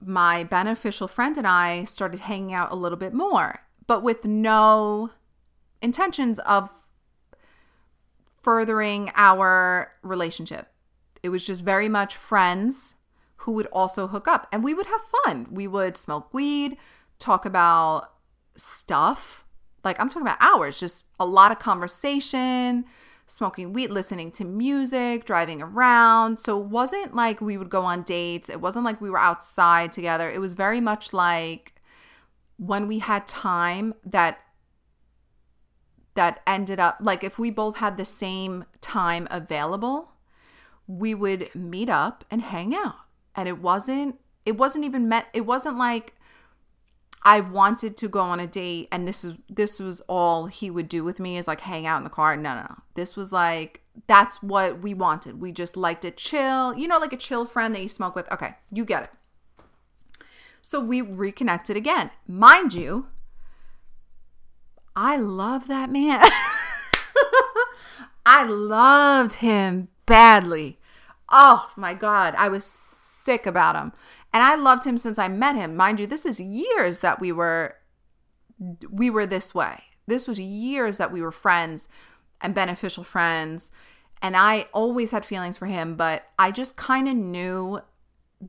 my beneficial friend and I started hanging out a little bit more, but with no intentions of furthering our relationship. It was just very much friends who would also hook up and we would have fun. We would smoke weed, talk about stuff. Like I'm talking about hours, just a lot of conversation, smoking weed, listening to music, driving around. So it wasn't like we would go on dates. It wasn't like we were outside together. It was very much like when we had time that that ended up like if we both had the same time available, we would meet up and hang out. And it wasn't it wasn't even met it wasn't like I wanted to go on a date and this is this was all he would do with me is like hang out in the car. No, no, no. This was like that's what we wanted. We just liked to chill. You know, like a chill friend that you smoke with. Okay, you get it. So we reconnected again. Mind you, I love that man. I loved him badly. Oh my God. I was sick about him. And I loved him since I met him. Mind you, this is years that we were we were this way. This was years that we were friends and beneficial friends. And I always had feelings for him, but I just kind of knew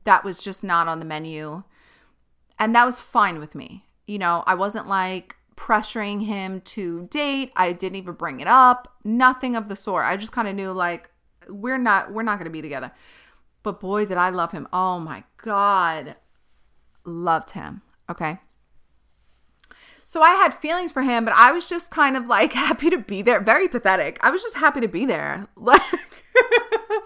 that was just not on the menu. And that was fine with me. You know, I wasn't like, pressuring him to date. I didn't even bring it up. Nothing of the sort. I just kind of knew like we're not we're not going to be together. But boy, did I love him. Oh my god. Loved him. Okay? So I had feelings for him, but I was just kind of like happy to be there. Very pathetic. I was just happy to be there. Like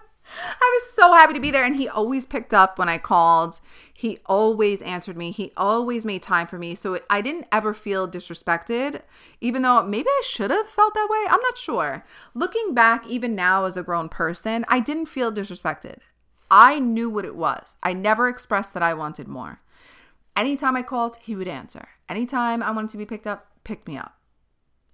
I was so happy to be there. And he always picked up when I called. He always answered me. He always made time for me. So I didn't ever feel disrespected, even though maybe I should have felt that way. I'm not sure. Looking back, even now as a grown person, I didn't feel disrespected. I knew what it was. I never expressed that I wanted more. Anytime I called, he would answer. Anytime I wanted to be picked up, pick me up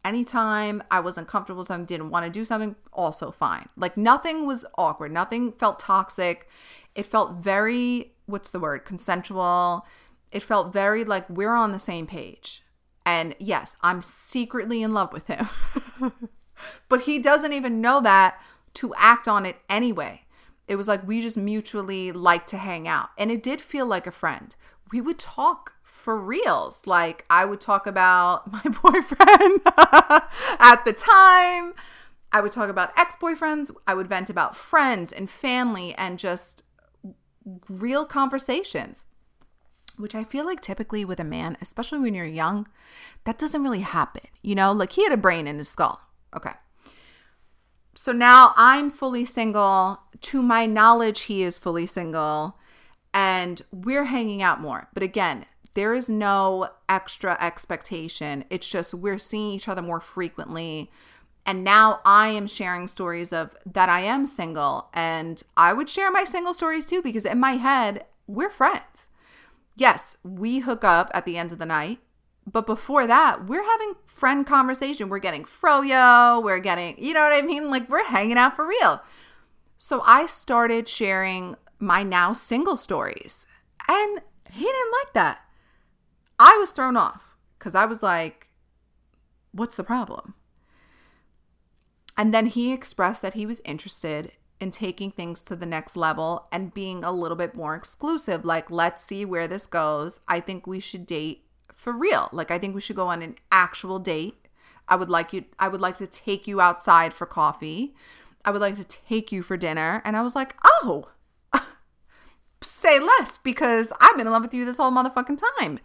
anytime I wasn't comfortable something, didn't want to do something, also fine. Like nothing was awkward. Nothing felt toxic. It felt very, what's the word, consensual. It felt very like we're on the same page. And yes, I'm secretly in love with him. but he doesn't even know that to act on it anyway. It was like we just mutually like to hang out. And it did feel like a friend. We would talk for reals. Like I would talk about my boyfriend at the time. I would talk about ex boyfriends. I would vent about friends and family and just real conversations, which I feel like typically with a man, especially when you're young, that doesn't really happen. You know, like he had a brain in his skull. Okay. So now I'm fully single. To my knowledge, he is fully single and we're hanging out more. But again, there is no extra expectation. It's just we're seeing each other more frequently. And now I am sharing stories of that I am single. And I would share my single stories too, because in my head, we're friends. Yes, we hook up at the end of the night, but before that, we're having friend conversation. We're getting froyo, we're getting, you know what I mean? Like we're hanging out for real. So I started sharing my now single stories. And he didn't like that. I was thrown off because I was like, what's the problem? And then he expressed that he was interested in taking things to the next level and being a little bit more exclusive. Like, let's see where this goes. I think we should date for real. Like, I think we should go on an actual date. I would like you, I would like to take you outside for coffee. I would like to take you for dinner. And I was like, oh, say less because I've been in love with you this whole motherfucking time.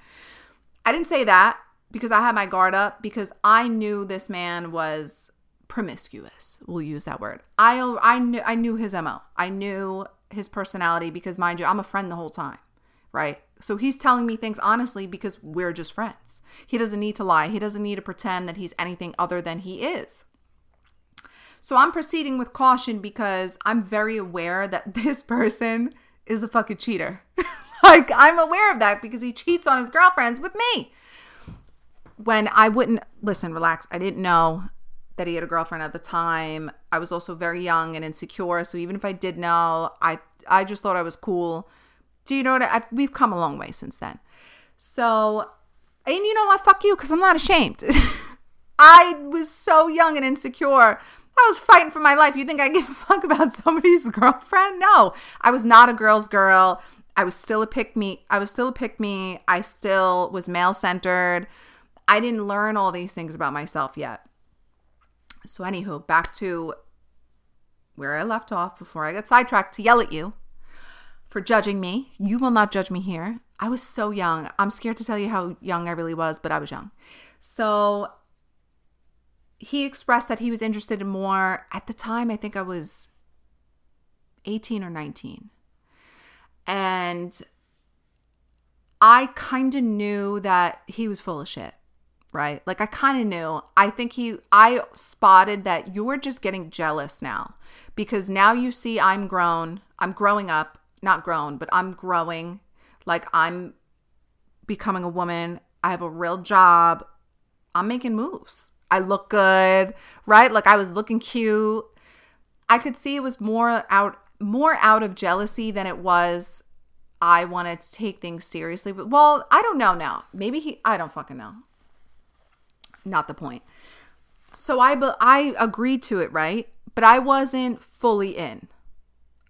I didn't say that because I had my guard up because I knew this man was promiscuous. We'll use that word. I I knew I knew his MO. I knew his personality because mind you, I'm a friend the whole time, right? So he's telling me things honestly because we're just friends. He doesn't need to lie. He doesn't need to pretend that he's anything other than he is. So I'm proceeding with caution because I'm very aware that this person is a fucking cheater. like I'm aware of that because he cheats on his girlfriends with me. When I wouldn't listen, relax. I didn't know that he had a girlfriend at the time. I was also very young and insecure, so even if I did know, I I just thought I was cool. Do you know what? I, we've come a long way since then. So, and you know what? Fuck you, because I'm not ashamed. I was so young and insecure I was fighting for my life. You think I give a fuck about somebody's girlfriend? No, I was not a girl's girl. I was still a pick me. I was still a pick me. I still was male centered. I didn't learn all these things about myself yet. So, anywho, back to where I left off before I got sidetracked to yell at you for judging me. You will not judge me here. I was so young. I'm scared to tell you how young I really was, but I was young. So he expressed that he was interested in more at the time i think i was 18 or 19 and i kind of knew that he was full of shit right? Like i kind of knew. I think he i spotted that you're just getting jealous now because now you see i'm grown i'm growing up not grown but i'm growing. Like i'm becoming a woman. I have a real job. I'm making moves. I look good, right? Like I was looking cute. I could see it was more out more out of jealousy than it was I wanted to take things seriously. But well, I don't know now. Maybe he I don't fucking know. Not the point. So I I agreed to it, right? But I wasn't fully in.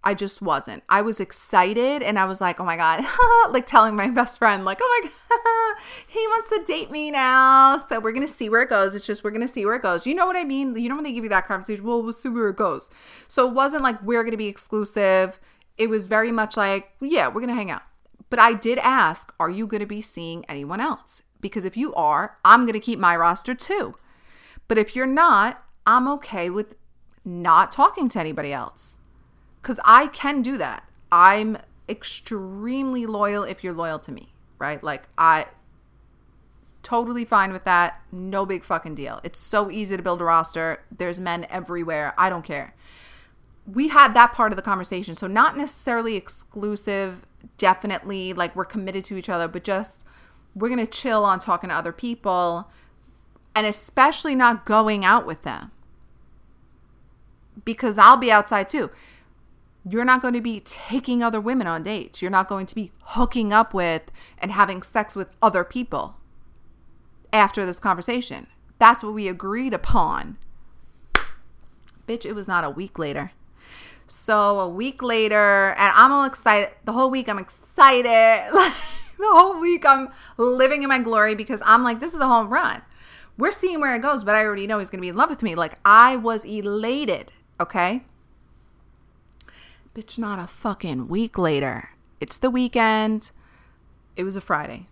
I just wasn't. I was excited and I was like, oh my God, like telling my best friend, like, oh my God, he wants to date me now. So we're going to see where it goes. It's just, we're going to see where it goes. You know what I mean? You know when they give you that conversation, well, we'll see where it goes. So it wasn't like we're going to be exclusive. It was very much like, yeah, we're going to hang out. But I did ask, are you going to be seeing anyone else? Because if you are, I'm going to keep my roster too. But if you're not, I'm okay with not talking to anybody else because I can do that. I'm extremely loyal if you're loyal to me, right? Like, I totally fine with that. No big fucking deal. It's so easy to build a roster. There's men everywhere. I don't care. We had that part of the conversation. So, not necessarily exclusive, definitely like we're committed to each other, but just we're going to chill on talking to other people and especially not going out with them because I'll be outside too you're not going to be taking other women on dates. You're not going to be hooking up with and having sex with other people after this conversation. That's what we agreed upon. Bitch, it was not a week later. So a week later, and I'm all excited. The whole week, I'm excited. the whole week, I'm living in my glory because I'm like, this is a home run. We're seeing where it goes, but I already know he's going to be in love with me. Like, I was elated. Okay. Bitch, not a fucking week later. It's the weekend. It was a Friday.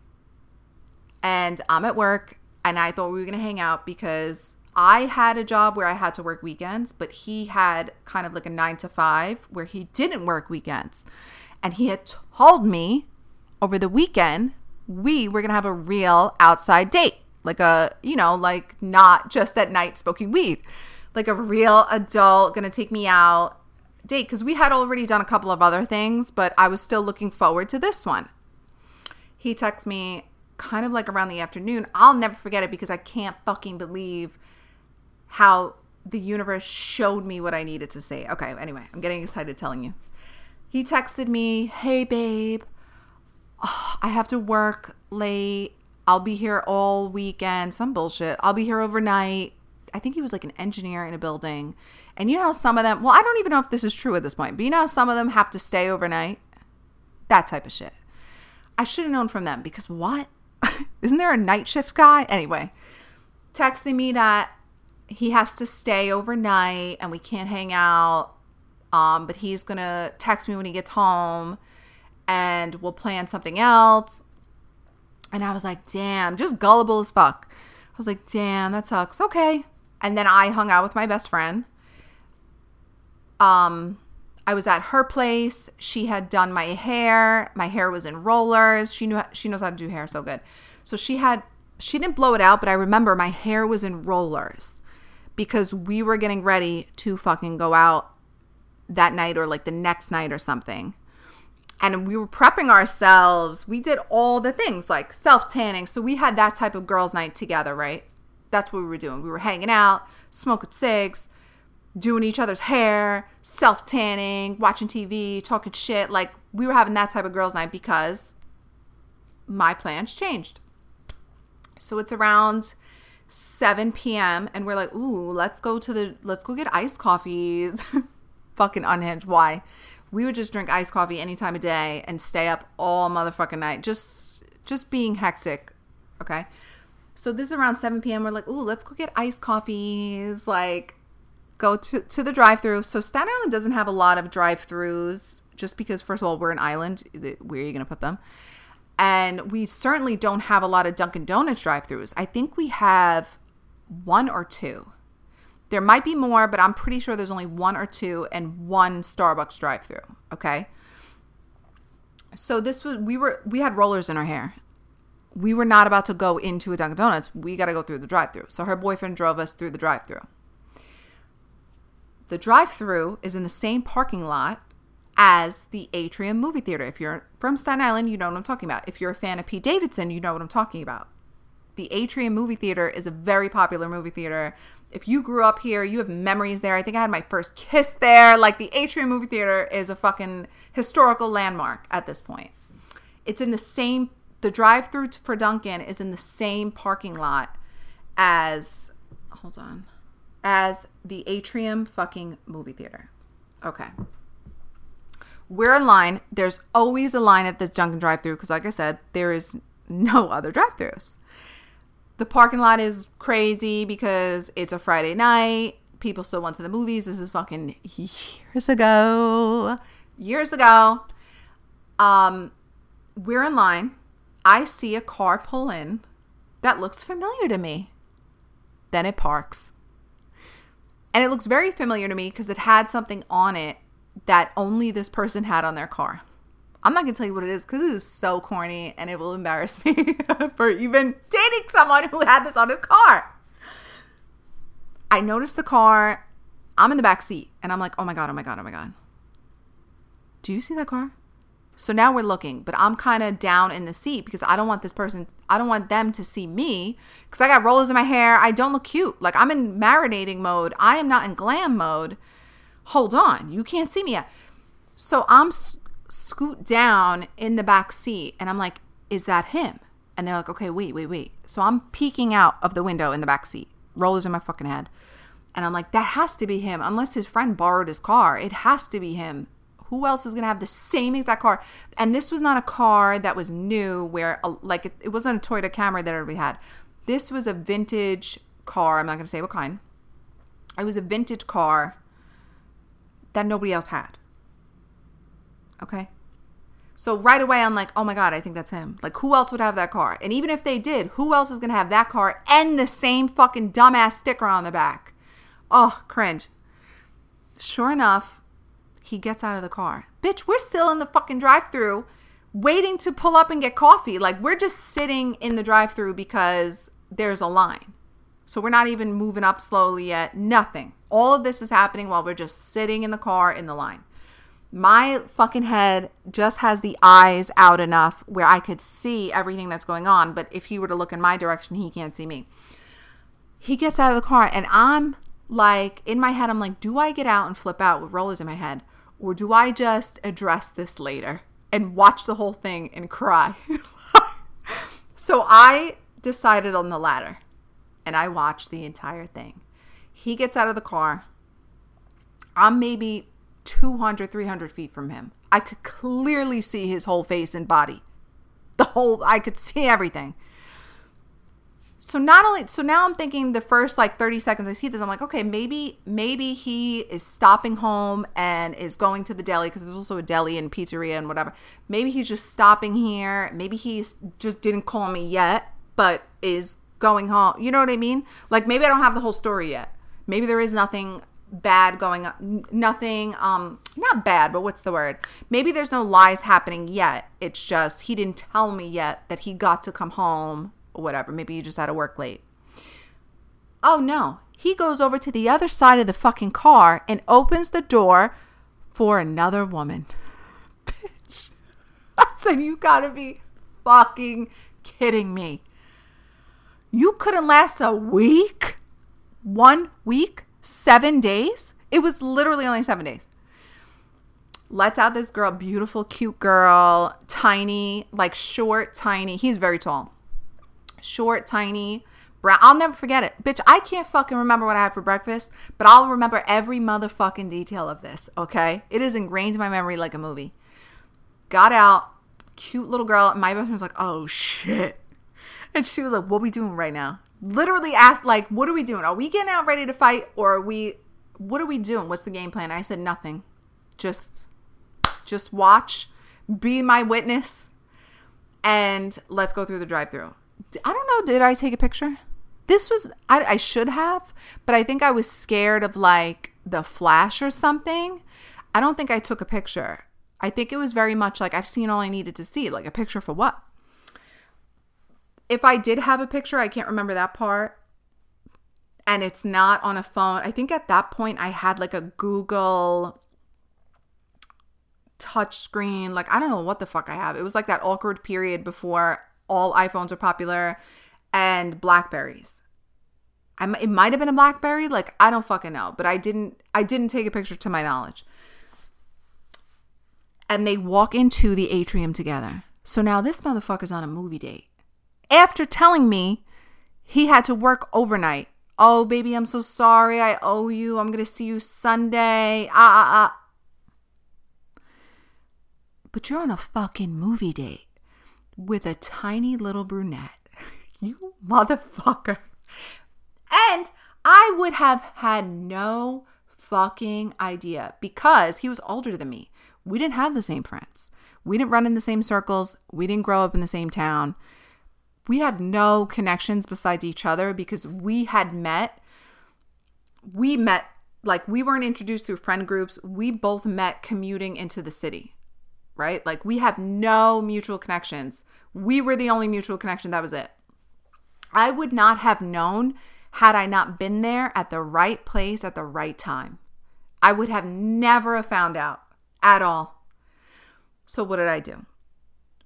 And I'm at work and I thought we were going to hang out because I had a job where I had to work weekends, but he had kind of like a nine to five where he didn't work weekends. And he had told me over the weekend we were going to have a real outside date. Like a, you know, like not just at night smoking weed. Like a real adult going to take me out date because we had already done a couple of other things, but I was still looking forward to this one. He texts me kind of like around the afternoon. I'll never forget it because I can't fucking believe how the universe showed me what I needed to say. Okay, anyway, I'm getting excited telling you. He texted me, Hey, babe, oh, I have to work late. I'll be here all weekend. Some bullshit. I'll be here overnight. I think he was like an engineer in a building. And you know how some of them, well, I don't even know if this is true at this point, but you know some of them have to stay overnight? That type of shit. I should have known from them because what? Isn't there a night shift guy? Anyway, texting me that he has to stay overnight and we can't hang out. Um, but he's gonna text me when he gets home and we'll plan something else. And I was like, damn, just gullible as fuck. I was like, damn, that sucks. Okay. And then I hung out with my best friend. Um, I was at her place. She had done my hair. My hair was in rollers. She knew she knows how to do hair so good. So she had she didn't blow it out, but I remember my hair was in rollers because we were getting ready to fucking go out that night or like the next night or something. And we were prepping ourselves. We did all the things like self tanning. So we had that type of girls' night together, right? That's what we were doing. We were hanging out, smoking cigs, doing each other's hair, self tanning, watching TV, talking shit. Like we were having that type of girls' night because my plans changed. So it's around 7 p.m. and we're like, ooh, let's go to the let's go get iced coffees. Fucking unhinged. Why? We would just drink iced coffee any time of day and stay up all motherfucking night. Just just being hectic. Okay. So this is around 7 p.m. We're like, ooh, let's go get iced coffees. Like, go to, to the drive through. So Staten Island doesn't have a lot of drive throughs just because, first of all, we're an island. Where are you going to put them? And we certainly don't have a lot of Dunkin' Donuts drive throughs. I think we have one or two. There might be more, but I'm pretty sure there's only one or two and one Starbucks drive through. Okay. So this was we were we had rollers in our hair. We were not about to go into a Dunkin' Donuts. We got to go through the drive through. So her boyfriend drove us through the drive through. The drive through is in the same parking lot as the Atrium movie theater. If you're from Staten Island, you know what I'm talking about. If you're a fan of Pete Davidson, you know what I'm talking about. The Atrium movie theater is a very popular movie theater. If you grew up here, you have memories there. I think I had my first kiss there. Like the Atrium movie theater is a fucking historical landmark at this point. It's in the same the drive-through for Dunkin' is in the same parking lot as hold on as the Atrium fucking movie theater. Okay. We're in line. There's always a line at this Dunkin' drive through because, like I said, there is no other drive throughs. The parking lot is crazy because it's a Friday night. People still went to the movies. This is fucking years ago. Years ago. Um, we're in line. I see a car pull in that looks familiar to me. Then it parks. And it looks very familiar to me because it had something on it that only this person had on their car. I'm not gonna tell you what it is because it is so corny and it will embarrass me for even dating someone who had this on his car. I noticed the car. I'm in the back seat and I'm like, oh my God, oh my God, oh my God. Do you see that car? So now we're looking, but I'm kind of down in the seat because I don't want this person, I don't want them to see me because I got rollers in my hair. I don't look cute. Like I'm in marinating mode. I am not in glam mode hold on, you can't see me yet. So I'm scoot down in the back seat and I'm like, is that him? And they're like, okay, wait, wait, wait. So I'm peeking out of the window in the back seat, rollers in my fucking head. And I'm like, that has to be him. Unless his friend borrowed his car, it has to be him. Who else is going to have the same exact car? And this was not a car that was new, where, uh, like, it, it wasn't a Toyota Camry that everybody had. This was a vintage car. I'm not going to say what kind. It was a vintage car that nobody else had. Okay? So right away, I'm like, oh my God, I think that's him. Like, who else would have that car? And even if they did, who else is going to have that car and the same fucking dumbass sticker on the back? Oh, cringe. Sure enough, he gets out of the car. Bitch, we're still in the fucking drive through waiting to pull up and get coffee. Like, we're just sitting in the drive through because there's a line. So we're not even moving up slowly yet. Nothing. All of this is happening while we're just sitting in the car in the line. My fucking head just has the eyes out enough where I could see everything that's going on. But if he were to look in my direction, he can't see me. He gets out of the car and I'm like, in my head, I'm like, do I get out and flip out with rollers in my head? Or do I just address this later and watch the whole thing and cry? so I decided on the latter and I watched the entire thing. He gets out of the car. I'm maybe 200, 300 feet from him. I could clearly see his whole face and body. The whole, I could see everything. So not only, so now I'm thinking the first like 30 seconds I see this, I'm like, okay, maybe, maybe he is stopping home and is going to the deli because there's also a deli and pizzeria and whatever. Maybe he's just stopping here. Maybe he's just didn't call me yet, but is going home. You know what I mean? Like maybe I don't have the whole story yet. Maybe there is nothing bad going on nothing um not bad but what's the word maybe there's no lies happening yet it's just he didn't tell me yet that he got to come home whatever maybe you just had to work late oh no he goes over to the other side of the fucking car and opens the door for another woman bitch i said you gotta be fucking kidding me you couldn't last a week one week, seven days. It was literally only seven days. Let's out this girl, beautiful, cute girl, tiny, like short, tiny. He's very tall. Short, tiny, brown. I'll never forget it. Bitch, I can't fucking remember what I had for breakfast, but I'll remember every motherfucking detail of this, okay? It is ingrained in my memory like a movie. Got out, cute little girl. My best friend was like, oh shit. And she was like, what we doing right now? literally asked like what are we doing are we getting out ready to fight or are we what are we doing what's the game plan i said nothing just just watch be my witness and let's go through the drive through i don't know did i take a picture this was I, I should have but i think i was scared of like the flash or something i don't think i took a picture i think it was very much like i've seen all i needed to see like a picture for what if I did have a picture, I can't remember that part. And it's not on a phone. I think at that point I had like a Google touch screen. Like, I don't know what the fuck I have. It was like that awkward period before all iPhones are popular and Blackberries. I, it might have been a Blackberry. Like, I don't fucking know. But I didn't, I didn't take a picture to my knowledge. And they walk into the atrium together. So now this motherfucker's on a movie date after telling me he had to work overnight. Oh, baby, I'm so sorry. I owe you. I'm going to see you Sunday. Ah, ah, ah. But you're on a fucking movie date with a tiny little brunette. You motherfucker. And I would have had no fucking idea because he was older than me. We didn't have the same friends. We didn't run in the same circles. We didn't grow up in the same town we had no connections besides each other because we had met we met like we weren't introduced through friend groups we both met commuting into the city right? Like we have no mutual connections. We were the only mutual connection. That was it. I would not have known had i not been there at the right place at the right time. I would have never have found out at all. So what did i do?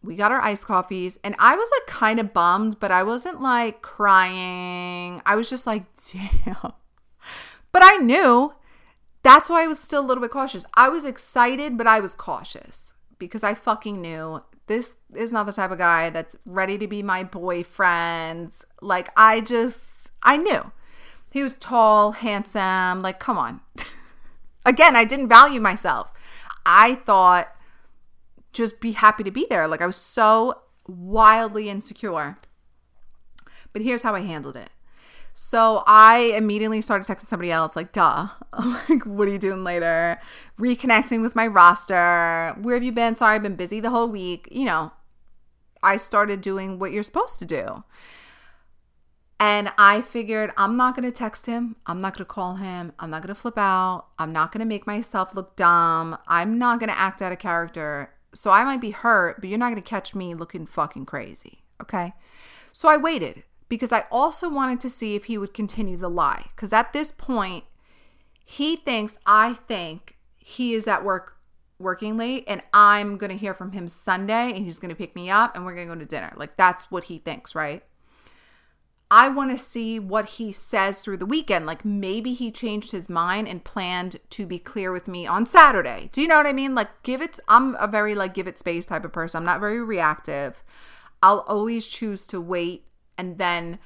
We got our iced coffees and I was like kind of bummed, but I wasn't like crying. I was just like, damn. But I knew. That's why I was still a little bit cautious. I was excited, but I was cautious because I fucking knew this is not the type of guy that's ready to be my boyfriend. Like, I just, I knew. He was tall, handsome. Like, come on. Again, I didn't value myself. I thought just be happy to be there. Like I was so wildly insecure. But here's how I handled it. So I immediately started texting somebody else, like, duh, like, what are you doing later? Reconnecting with my roster. Where have you been? Sorry, I've been busy the whole week. You know, I started doing what you're supposed to do. And I figured I'm not going to text him. I'm not going to call him. I'm not going to flip out. I'm not going to make myself look dumb. I'm not going to act out of character so I might be hurt, but you're not going to catch me looking fucking crazy. Okay. So I waited because I also wanted to see if he would continue the lie. Because at this point, he thinks I think he is at work working late and I'm going to hear from him Sunday and he's going to pick me up and we're going to go to dinner. Like that's what he thinks, right? I want to see what he says through the weekend. Like maybe he changed his mind and planned to be clear with me on Saturday. Do you know what I mean? Like give it I'm a very like give it space type of person. I'm not very reactive. I'll always choose to wait and then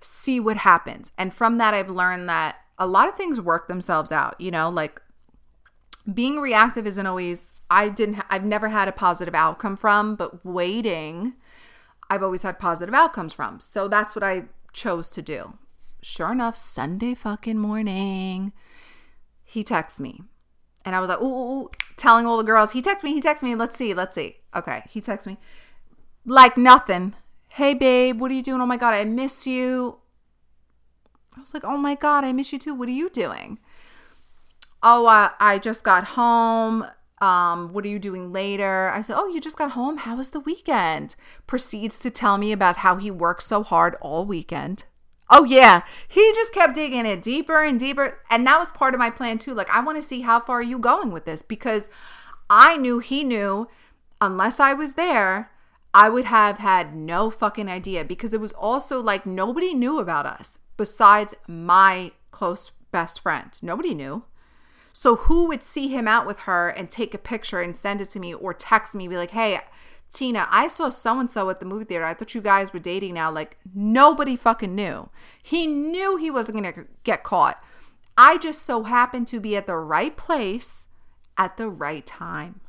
see what happens. And from that I've learned that a lot of things work themselves out, you know, like being reactive isn't always I didn't I've never had a positive outcome from, but waiting I've always had positive outcomes from. So that's what I chose to do. Sure enough, Sunday fucking morning, he texts me. And I was like, ooh, ooh, ooh, telling all the girls, he texts me, he texts me, let's see, let's see. Okay, he texts me. Like nothing. Hey babe, what are you doing? Oh my god, I miss you. I was like, oh my god, I miss you too. What are you doing? Oh, uh, I just got home. Um, what are you doing later? I said, Oh, you just got home. How was the weekend? Proceeds to tell me about how he worked so hard all weekend. Oh, yeah. He just kept digging it deeper and deeper. And that was part of my plan, too. Like, I want to see how far are you going with this because I knew he knew unless I was there, I would have had no fucking idea because it was also like nobody knew about us besides my close best friend. Nobody knew. So who would see him out with her and take a picture and send it to me or text me, be like, hey, Tina, I saw so and so at the movie theater. I thought you guys were dating now. Like, nobody fucking knew. He knew he wasn't going to get caught. I just so happened to be at the right place at the right time.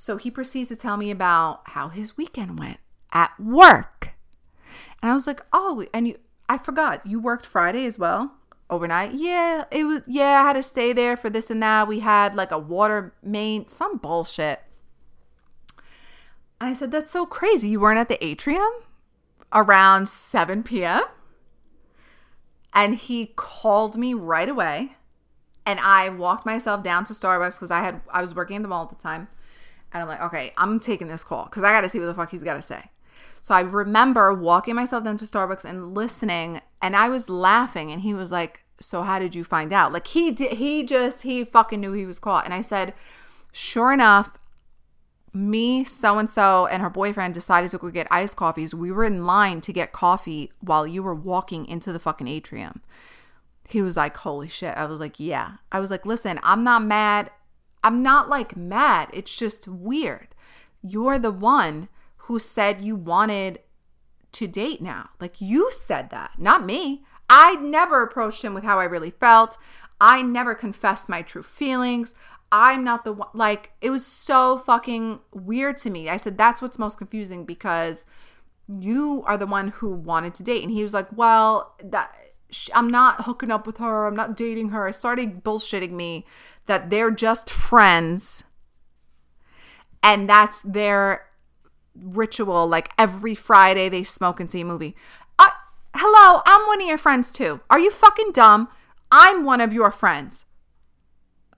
So he proceeds to tell me about how his weekend went at work. And I was like, oh, and you, I forgot, you worked Friday as well? overnight. Yeah, it was yeah, I had to stay there for this and that. We had like a water main, some bullshit. And I said, That's so crazy. You weren't at the atrium around 7 p.m. And he called me right away. And I walked myself down to Starbucks because I had I was working in the mall at the time. And I'm like, okay, I'm taking this call because I gotta see what the fuck he's gotta say. So I remember walking myself down to Starbucks and listening, and I was laughing. And he was like, "So how did you find out?" Like he did. He just he fucking knew he was caught. And I said, "Sure enough." Me, so and so, and her boyfriend decided to go get iced coffees. We were in line to get coffee while you were walking into the fucking atrium. He was like, Holy shit. I was like, Yeah. I was like, Listen, I'm not mad. I'm not like mad. It's just weird. You're the one who said you wanted to date now. Like you said that, not me. I never approached him with how I really felt. I never confessed my true feelings. I'm not the one. Like, it was so fucking weird to me. I said, that's what's most confusing because you are the one who wanted to date. And he was like, well, that. I'm not hooking up with her. I'm not dating her. I started bullshitting me that they're just friends and that's their ritual like every Friday they smoke and see a movie. Uh, hello, I'm one of your friends too. Are you fucking dumb? I'm one of your friends.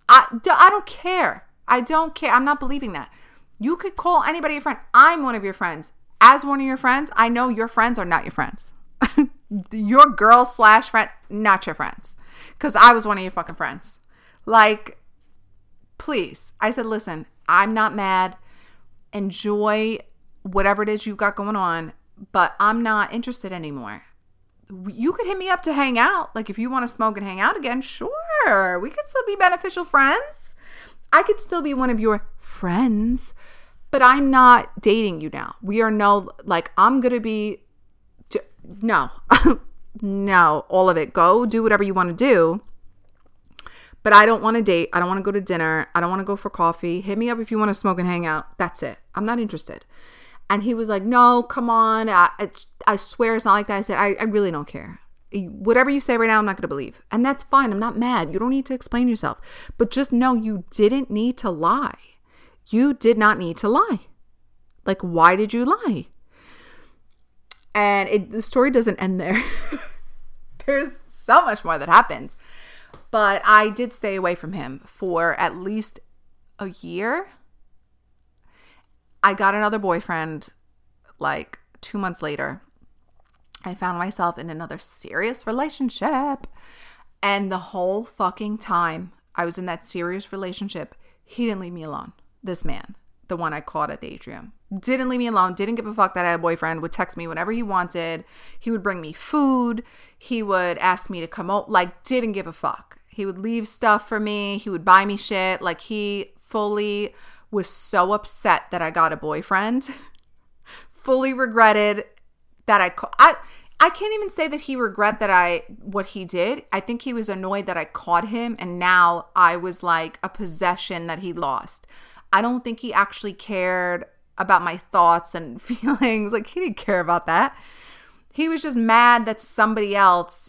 I, I don't care. I don't care. I'm not believing that. You could call anybody a friend. I'm one of your friends. As one of your friends, I know your friends are not your friends. your girl slash friend, not your friends. Because I was one of your fucking friends. Like, please. I said, listen, I'm not mad. Enjoy whatever it is you've got going on, but I'm not interested anymore. You could hit me up to hang out. Like if you want to smoke and hang out again, sure. We could still be beneficial friends. I could still be one of your friends, but I'm not dating you now. We are no like I'm going to be no. no, all of it. Go do whatever you want to do. But I don't want to date. I don't want to go to dinner. I don't want to go for coffee. Hit me up if you want to smoke and hang out. That's it. I'm not interested. And he was like, no, come on. I, I swear it's not like that. I said, I, I really don't care. Whatever you say right now, I'm not going to believe. And that's fine. I'm not mad. You don't need to explain yourself. But just know you didn't need to lie. You did not need to lie. Like, why did you lie? And it, the story doesn't end there. There's so much more that happens. But I did stay away from him for at least a year I got another boyfriend like two months later. I found myself in another serious relationship. And the whole fucking time I was in that serious relationship, he didn't leave me alone. This man, the one I caught at the atrium, didn't leave me alone, didn't give a fuck that I had a boyfriend, would text me whenever he wanted. He would bring me food. He would ask me to come out, like, didn't give a fuck. He would leave stuff for me. He would buy me shit. Like, he fully was so upset that I got a boyfriend. fully regretted that I, I I can't even say that he regret that I what he did. I think he was annoyed that I caught him and now I was like a possession that he lost. I don't think he actually cared about my thoughts and feelings. Like he didn't care about that. He was just mad that somebody else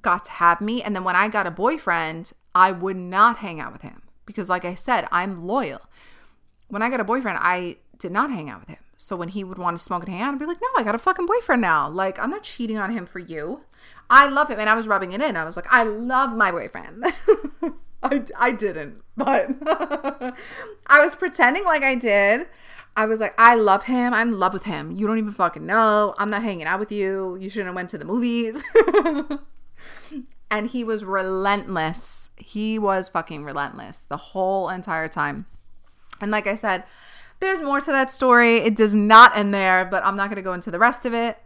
got to have me and then when I got a boyfriend, I would not hang out with him because like I said, I'm loyal. When I got a boyfriend, I did not hang out with him. So when he would want to smoke and hang out, I'd be like, no, I got a fucking boyfriend now. Like, I'm not cheating on him for you. I love him. And I was rubbing it in. I was like, I love my boyfriend. I, I didn't, but I was pretending like I did. I was like, I love him. I'm in love with him. You don't even fucking know. I'm not hanging out with you. You shouldn't have went to the movies. and he was relentless. He was fucking relentless the whole entire time. And like I said, there's more to that story. It does not end there, but I'm not going to go into the rest of it.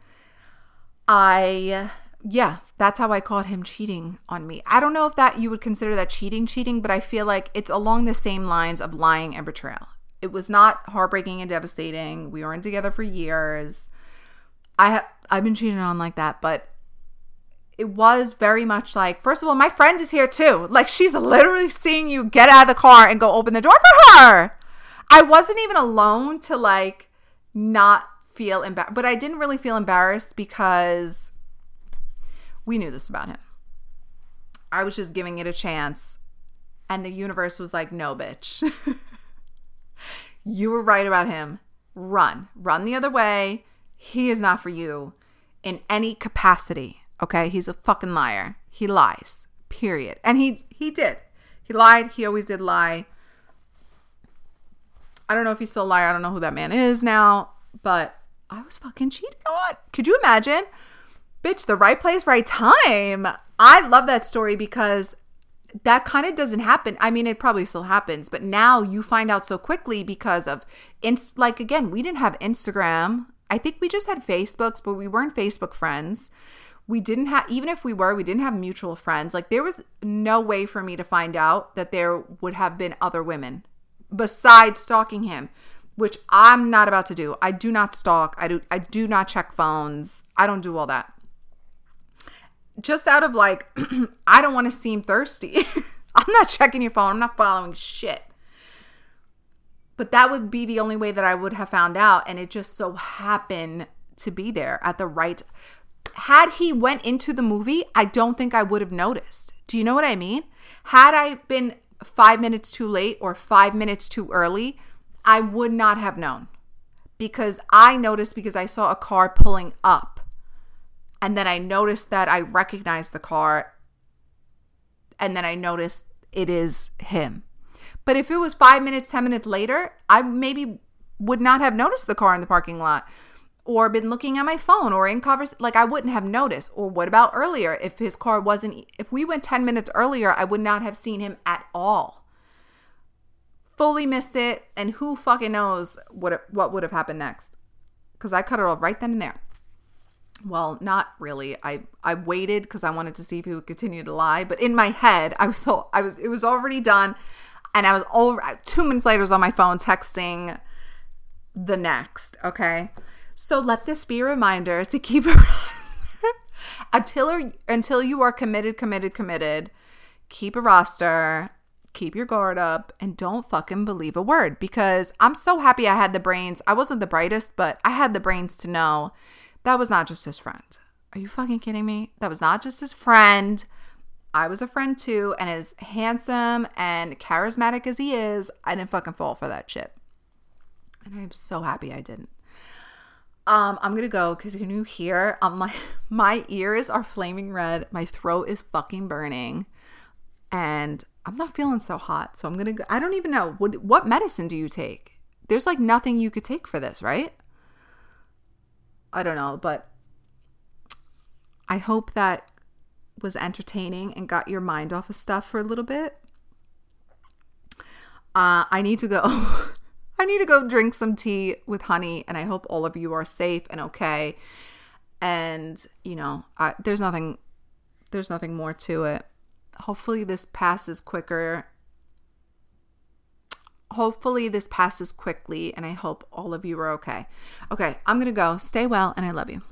I, yeah, that's how I caught him cheating on me. I don't know if that you would consider that cheating, cheating, but I feel like it's along the same lines of lying and betrayal. It was not heartbreaking and devastating. We weren't together for years. I have I've been cheated on like that, but it was very much like first of all, my friend is here too. Like she's literally seeing you get out of the car and go open the door for her. I wasn't even alone to like not feel embarrassed, but I didn't really feel embarrassed because we knew this about him. I was just giving it a chance, and the universe was like, no, bitch. you were right about him. Run, run the other way. He is not for you in any capacity. Okay, he's a fucking liar. He lies. Period. And he he did. He lied. He always did lie. I don't know if he's still a liar. I don't know who that man is now, but I was fucking cheated on. Could you imagine? Bitch, the right place, right time. I love that story because that kind of doesn't happen. I mean, it probably still happens, but now you find out so quickly because of inst like again, we didn't have Instagram. I think we just had Facebooks, but we weren't Facebook friends. We didn't have even if we were, we didn't have mutual friends. Like there was no way for me to find out that there would have been other women besides stalking him, which I'm not about to do. I do not stalk. I do I do not check phones. I don't do all that. Just out of like I don't want to seem thirsty. I'm not checking your phone. I'm not following shit. But that would be the only way that I would have found out and it just so happened to be there at the right had he went into the movie, I don't think I would have noticed. Do you know what I mean? Had I been five minutes too late or five minutes too early, I would not have known because I noticed because I saw a car pulling up. And then I noticed that I recognized the car. And then I noticed it is him. But if it was five minutes, 10 minutes later, I maybe would not have noticed the car in the parking lot or been looking at my phone or in conversation like I wouldn't have noticed. Or what about earlier if his car wasn't if we went 10 minutes earlier, I would not have seen him at all. Fully missed it and who fucking knows what what would have happened next. Cuz I cut it off right then and there. Well, not really. I I waited cuz I wanted to see if he would continue to lie, but in my head, I was so I was it was already done and I was over 2 minutes later I was on my phone texting the next, okay? So let this be a reminder to keep it until until you are committed, committed, committed. Keep a roster, keep your guard up, and don't fucking believe a word. Because I'm so happy I had the brains. I wasn't the brightest, but I had the brains to know that was not just his friend. Are you fucking kidding me? That was not just his friend. I was a friend too, and as handsome and charismatic as he is, I didn't fucking fall for that shit. And I'm so happy I didn't. Um, I'm gonna go because can you hear? Um, my my ears are flaming red. My throat is fucking burning, and I'm not feeling so hot. So I'm gonna. go I don't even know what what medicine do you take? There's like nothing you could take for this, right? I don't know, but I hope that was entertaining and got your mind off of stuff for a little bit. Uh, I need to go. I need to go drink some tea with honey, and I hope all of you are safe and okay. And you know, I, there's nothing, there's nothing more to it. Hopefully, this passes quicker. Hopefully, this passes quickly, and I hope all of you are okay. Okay, I'm gonna go. Stay well, and I love you.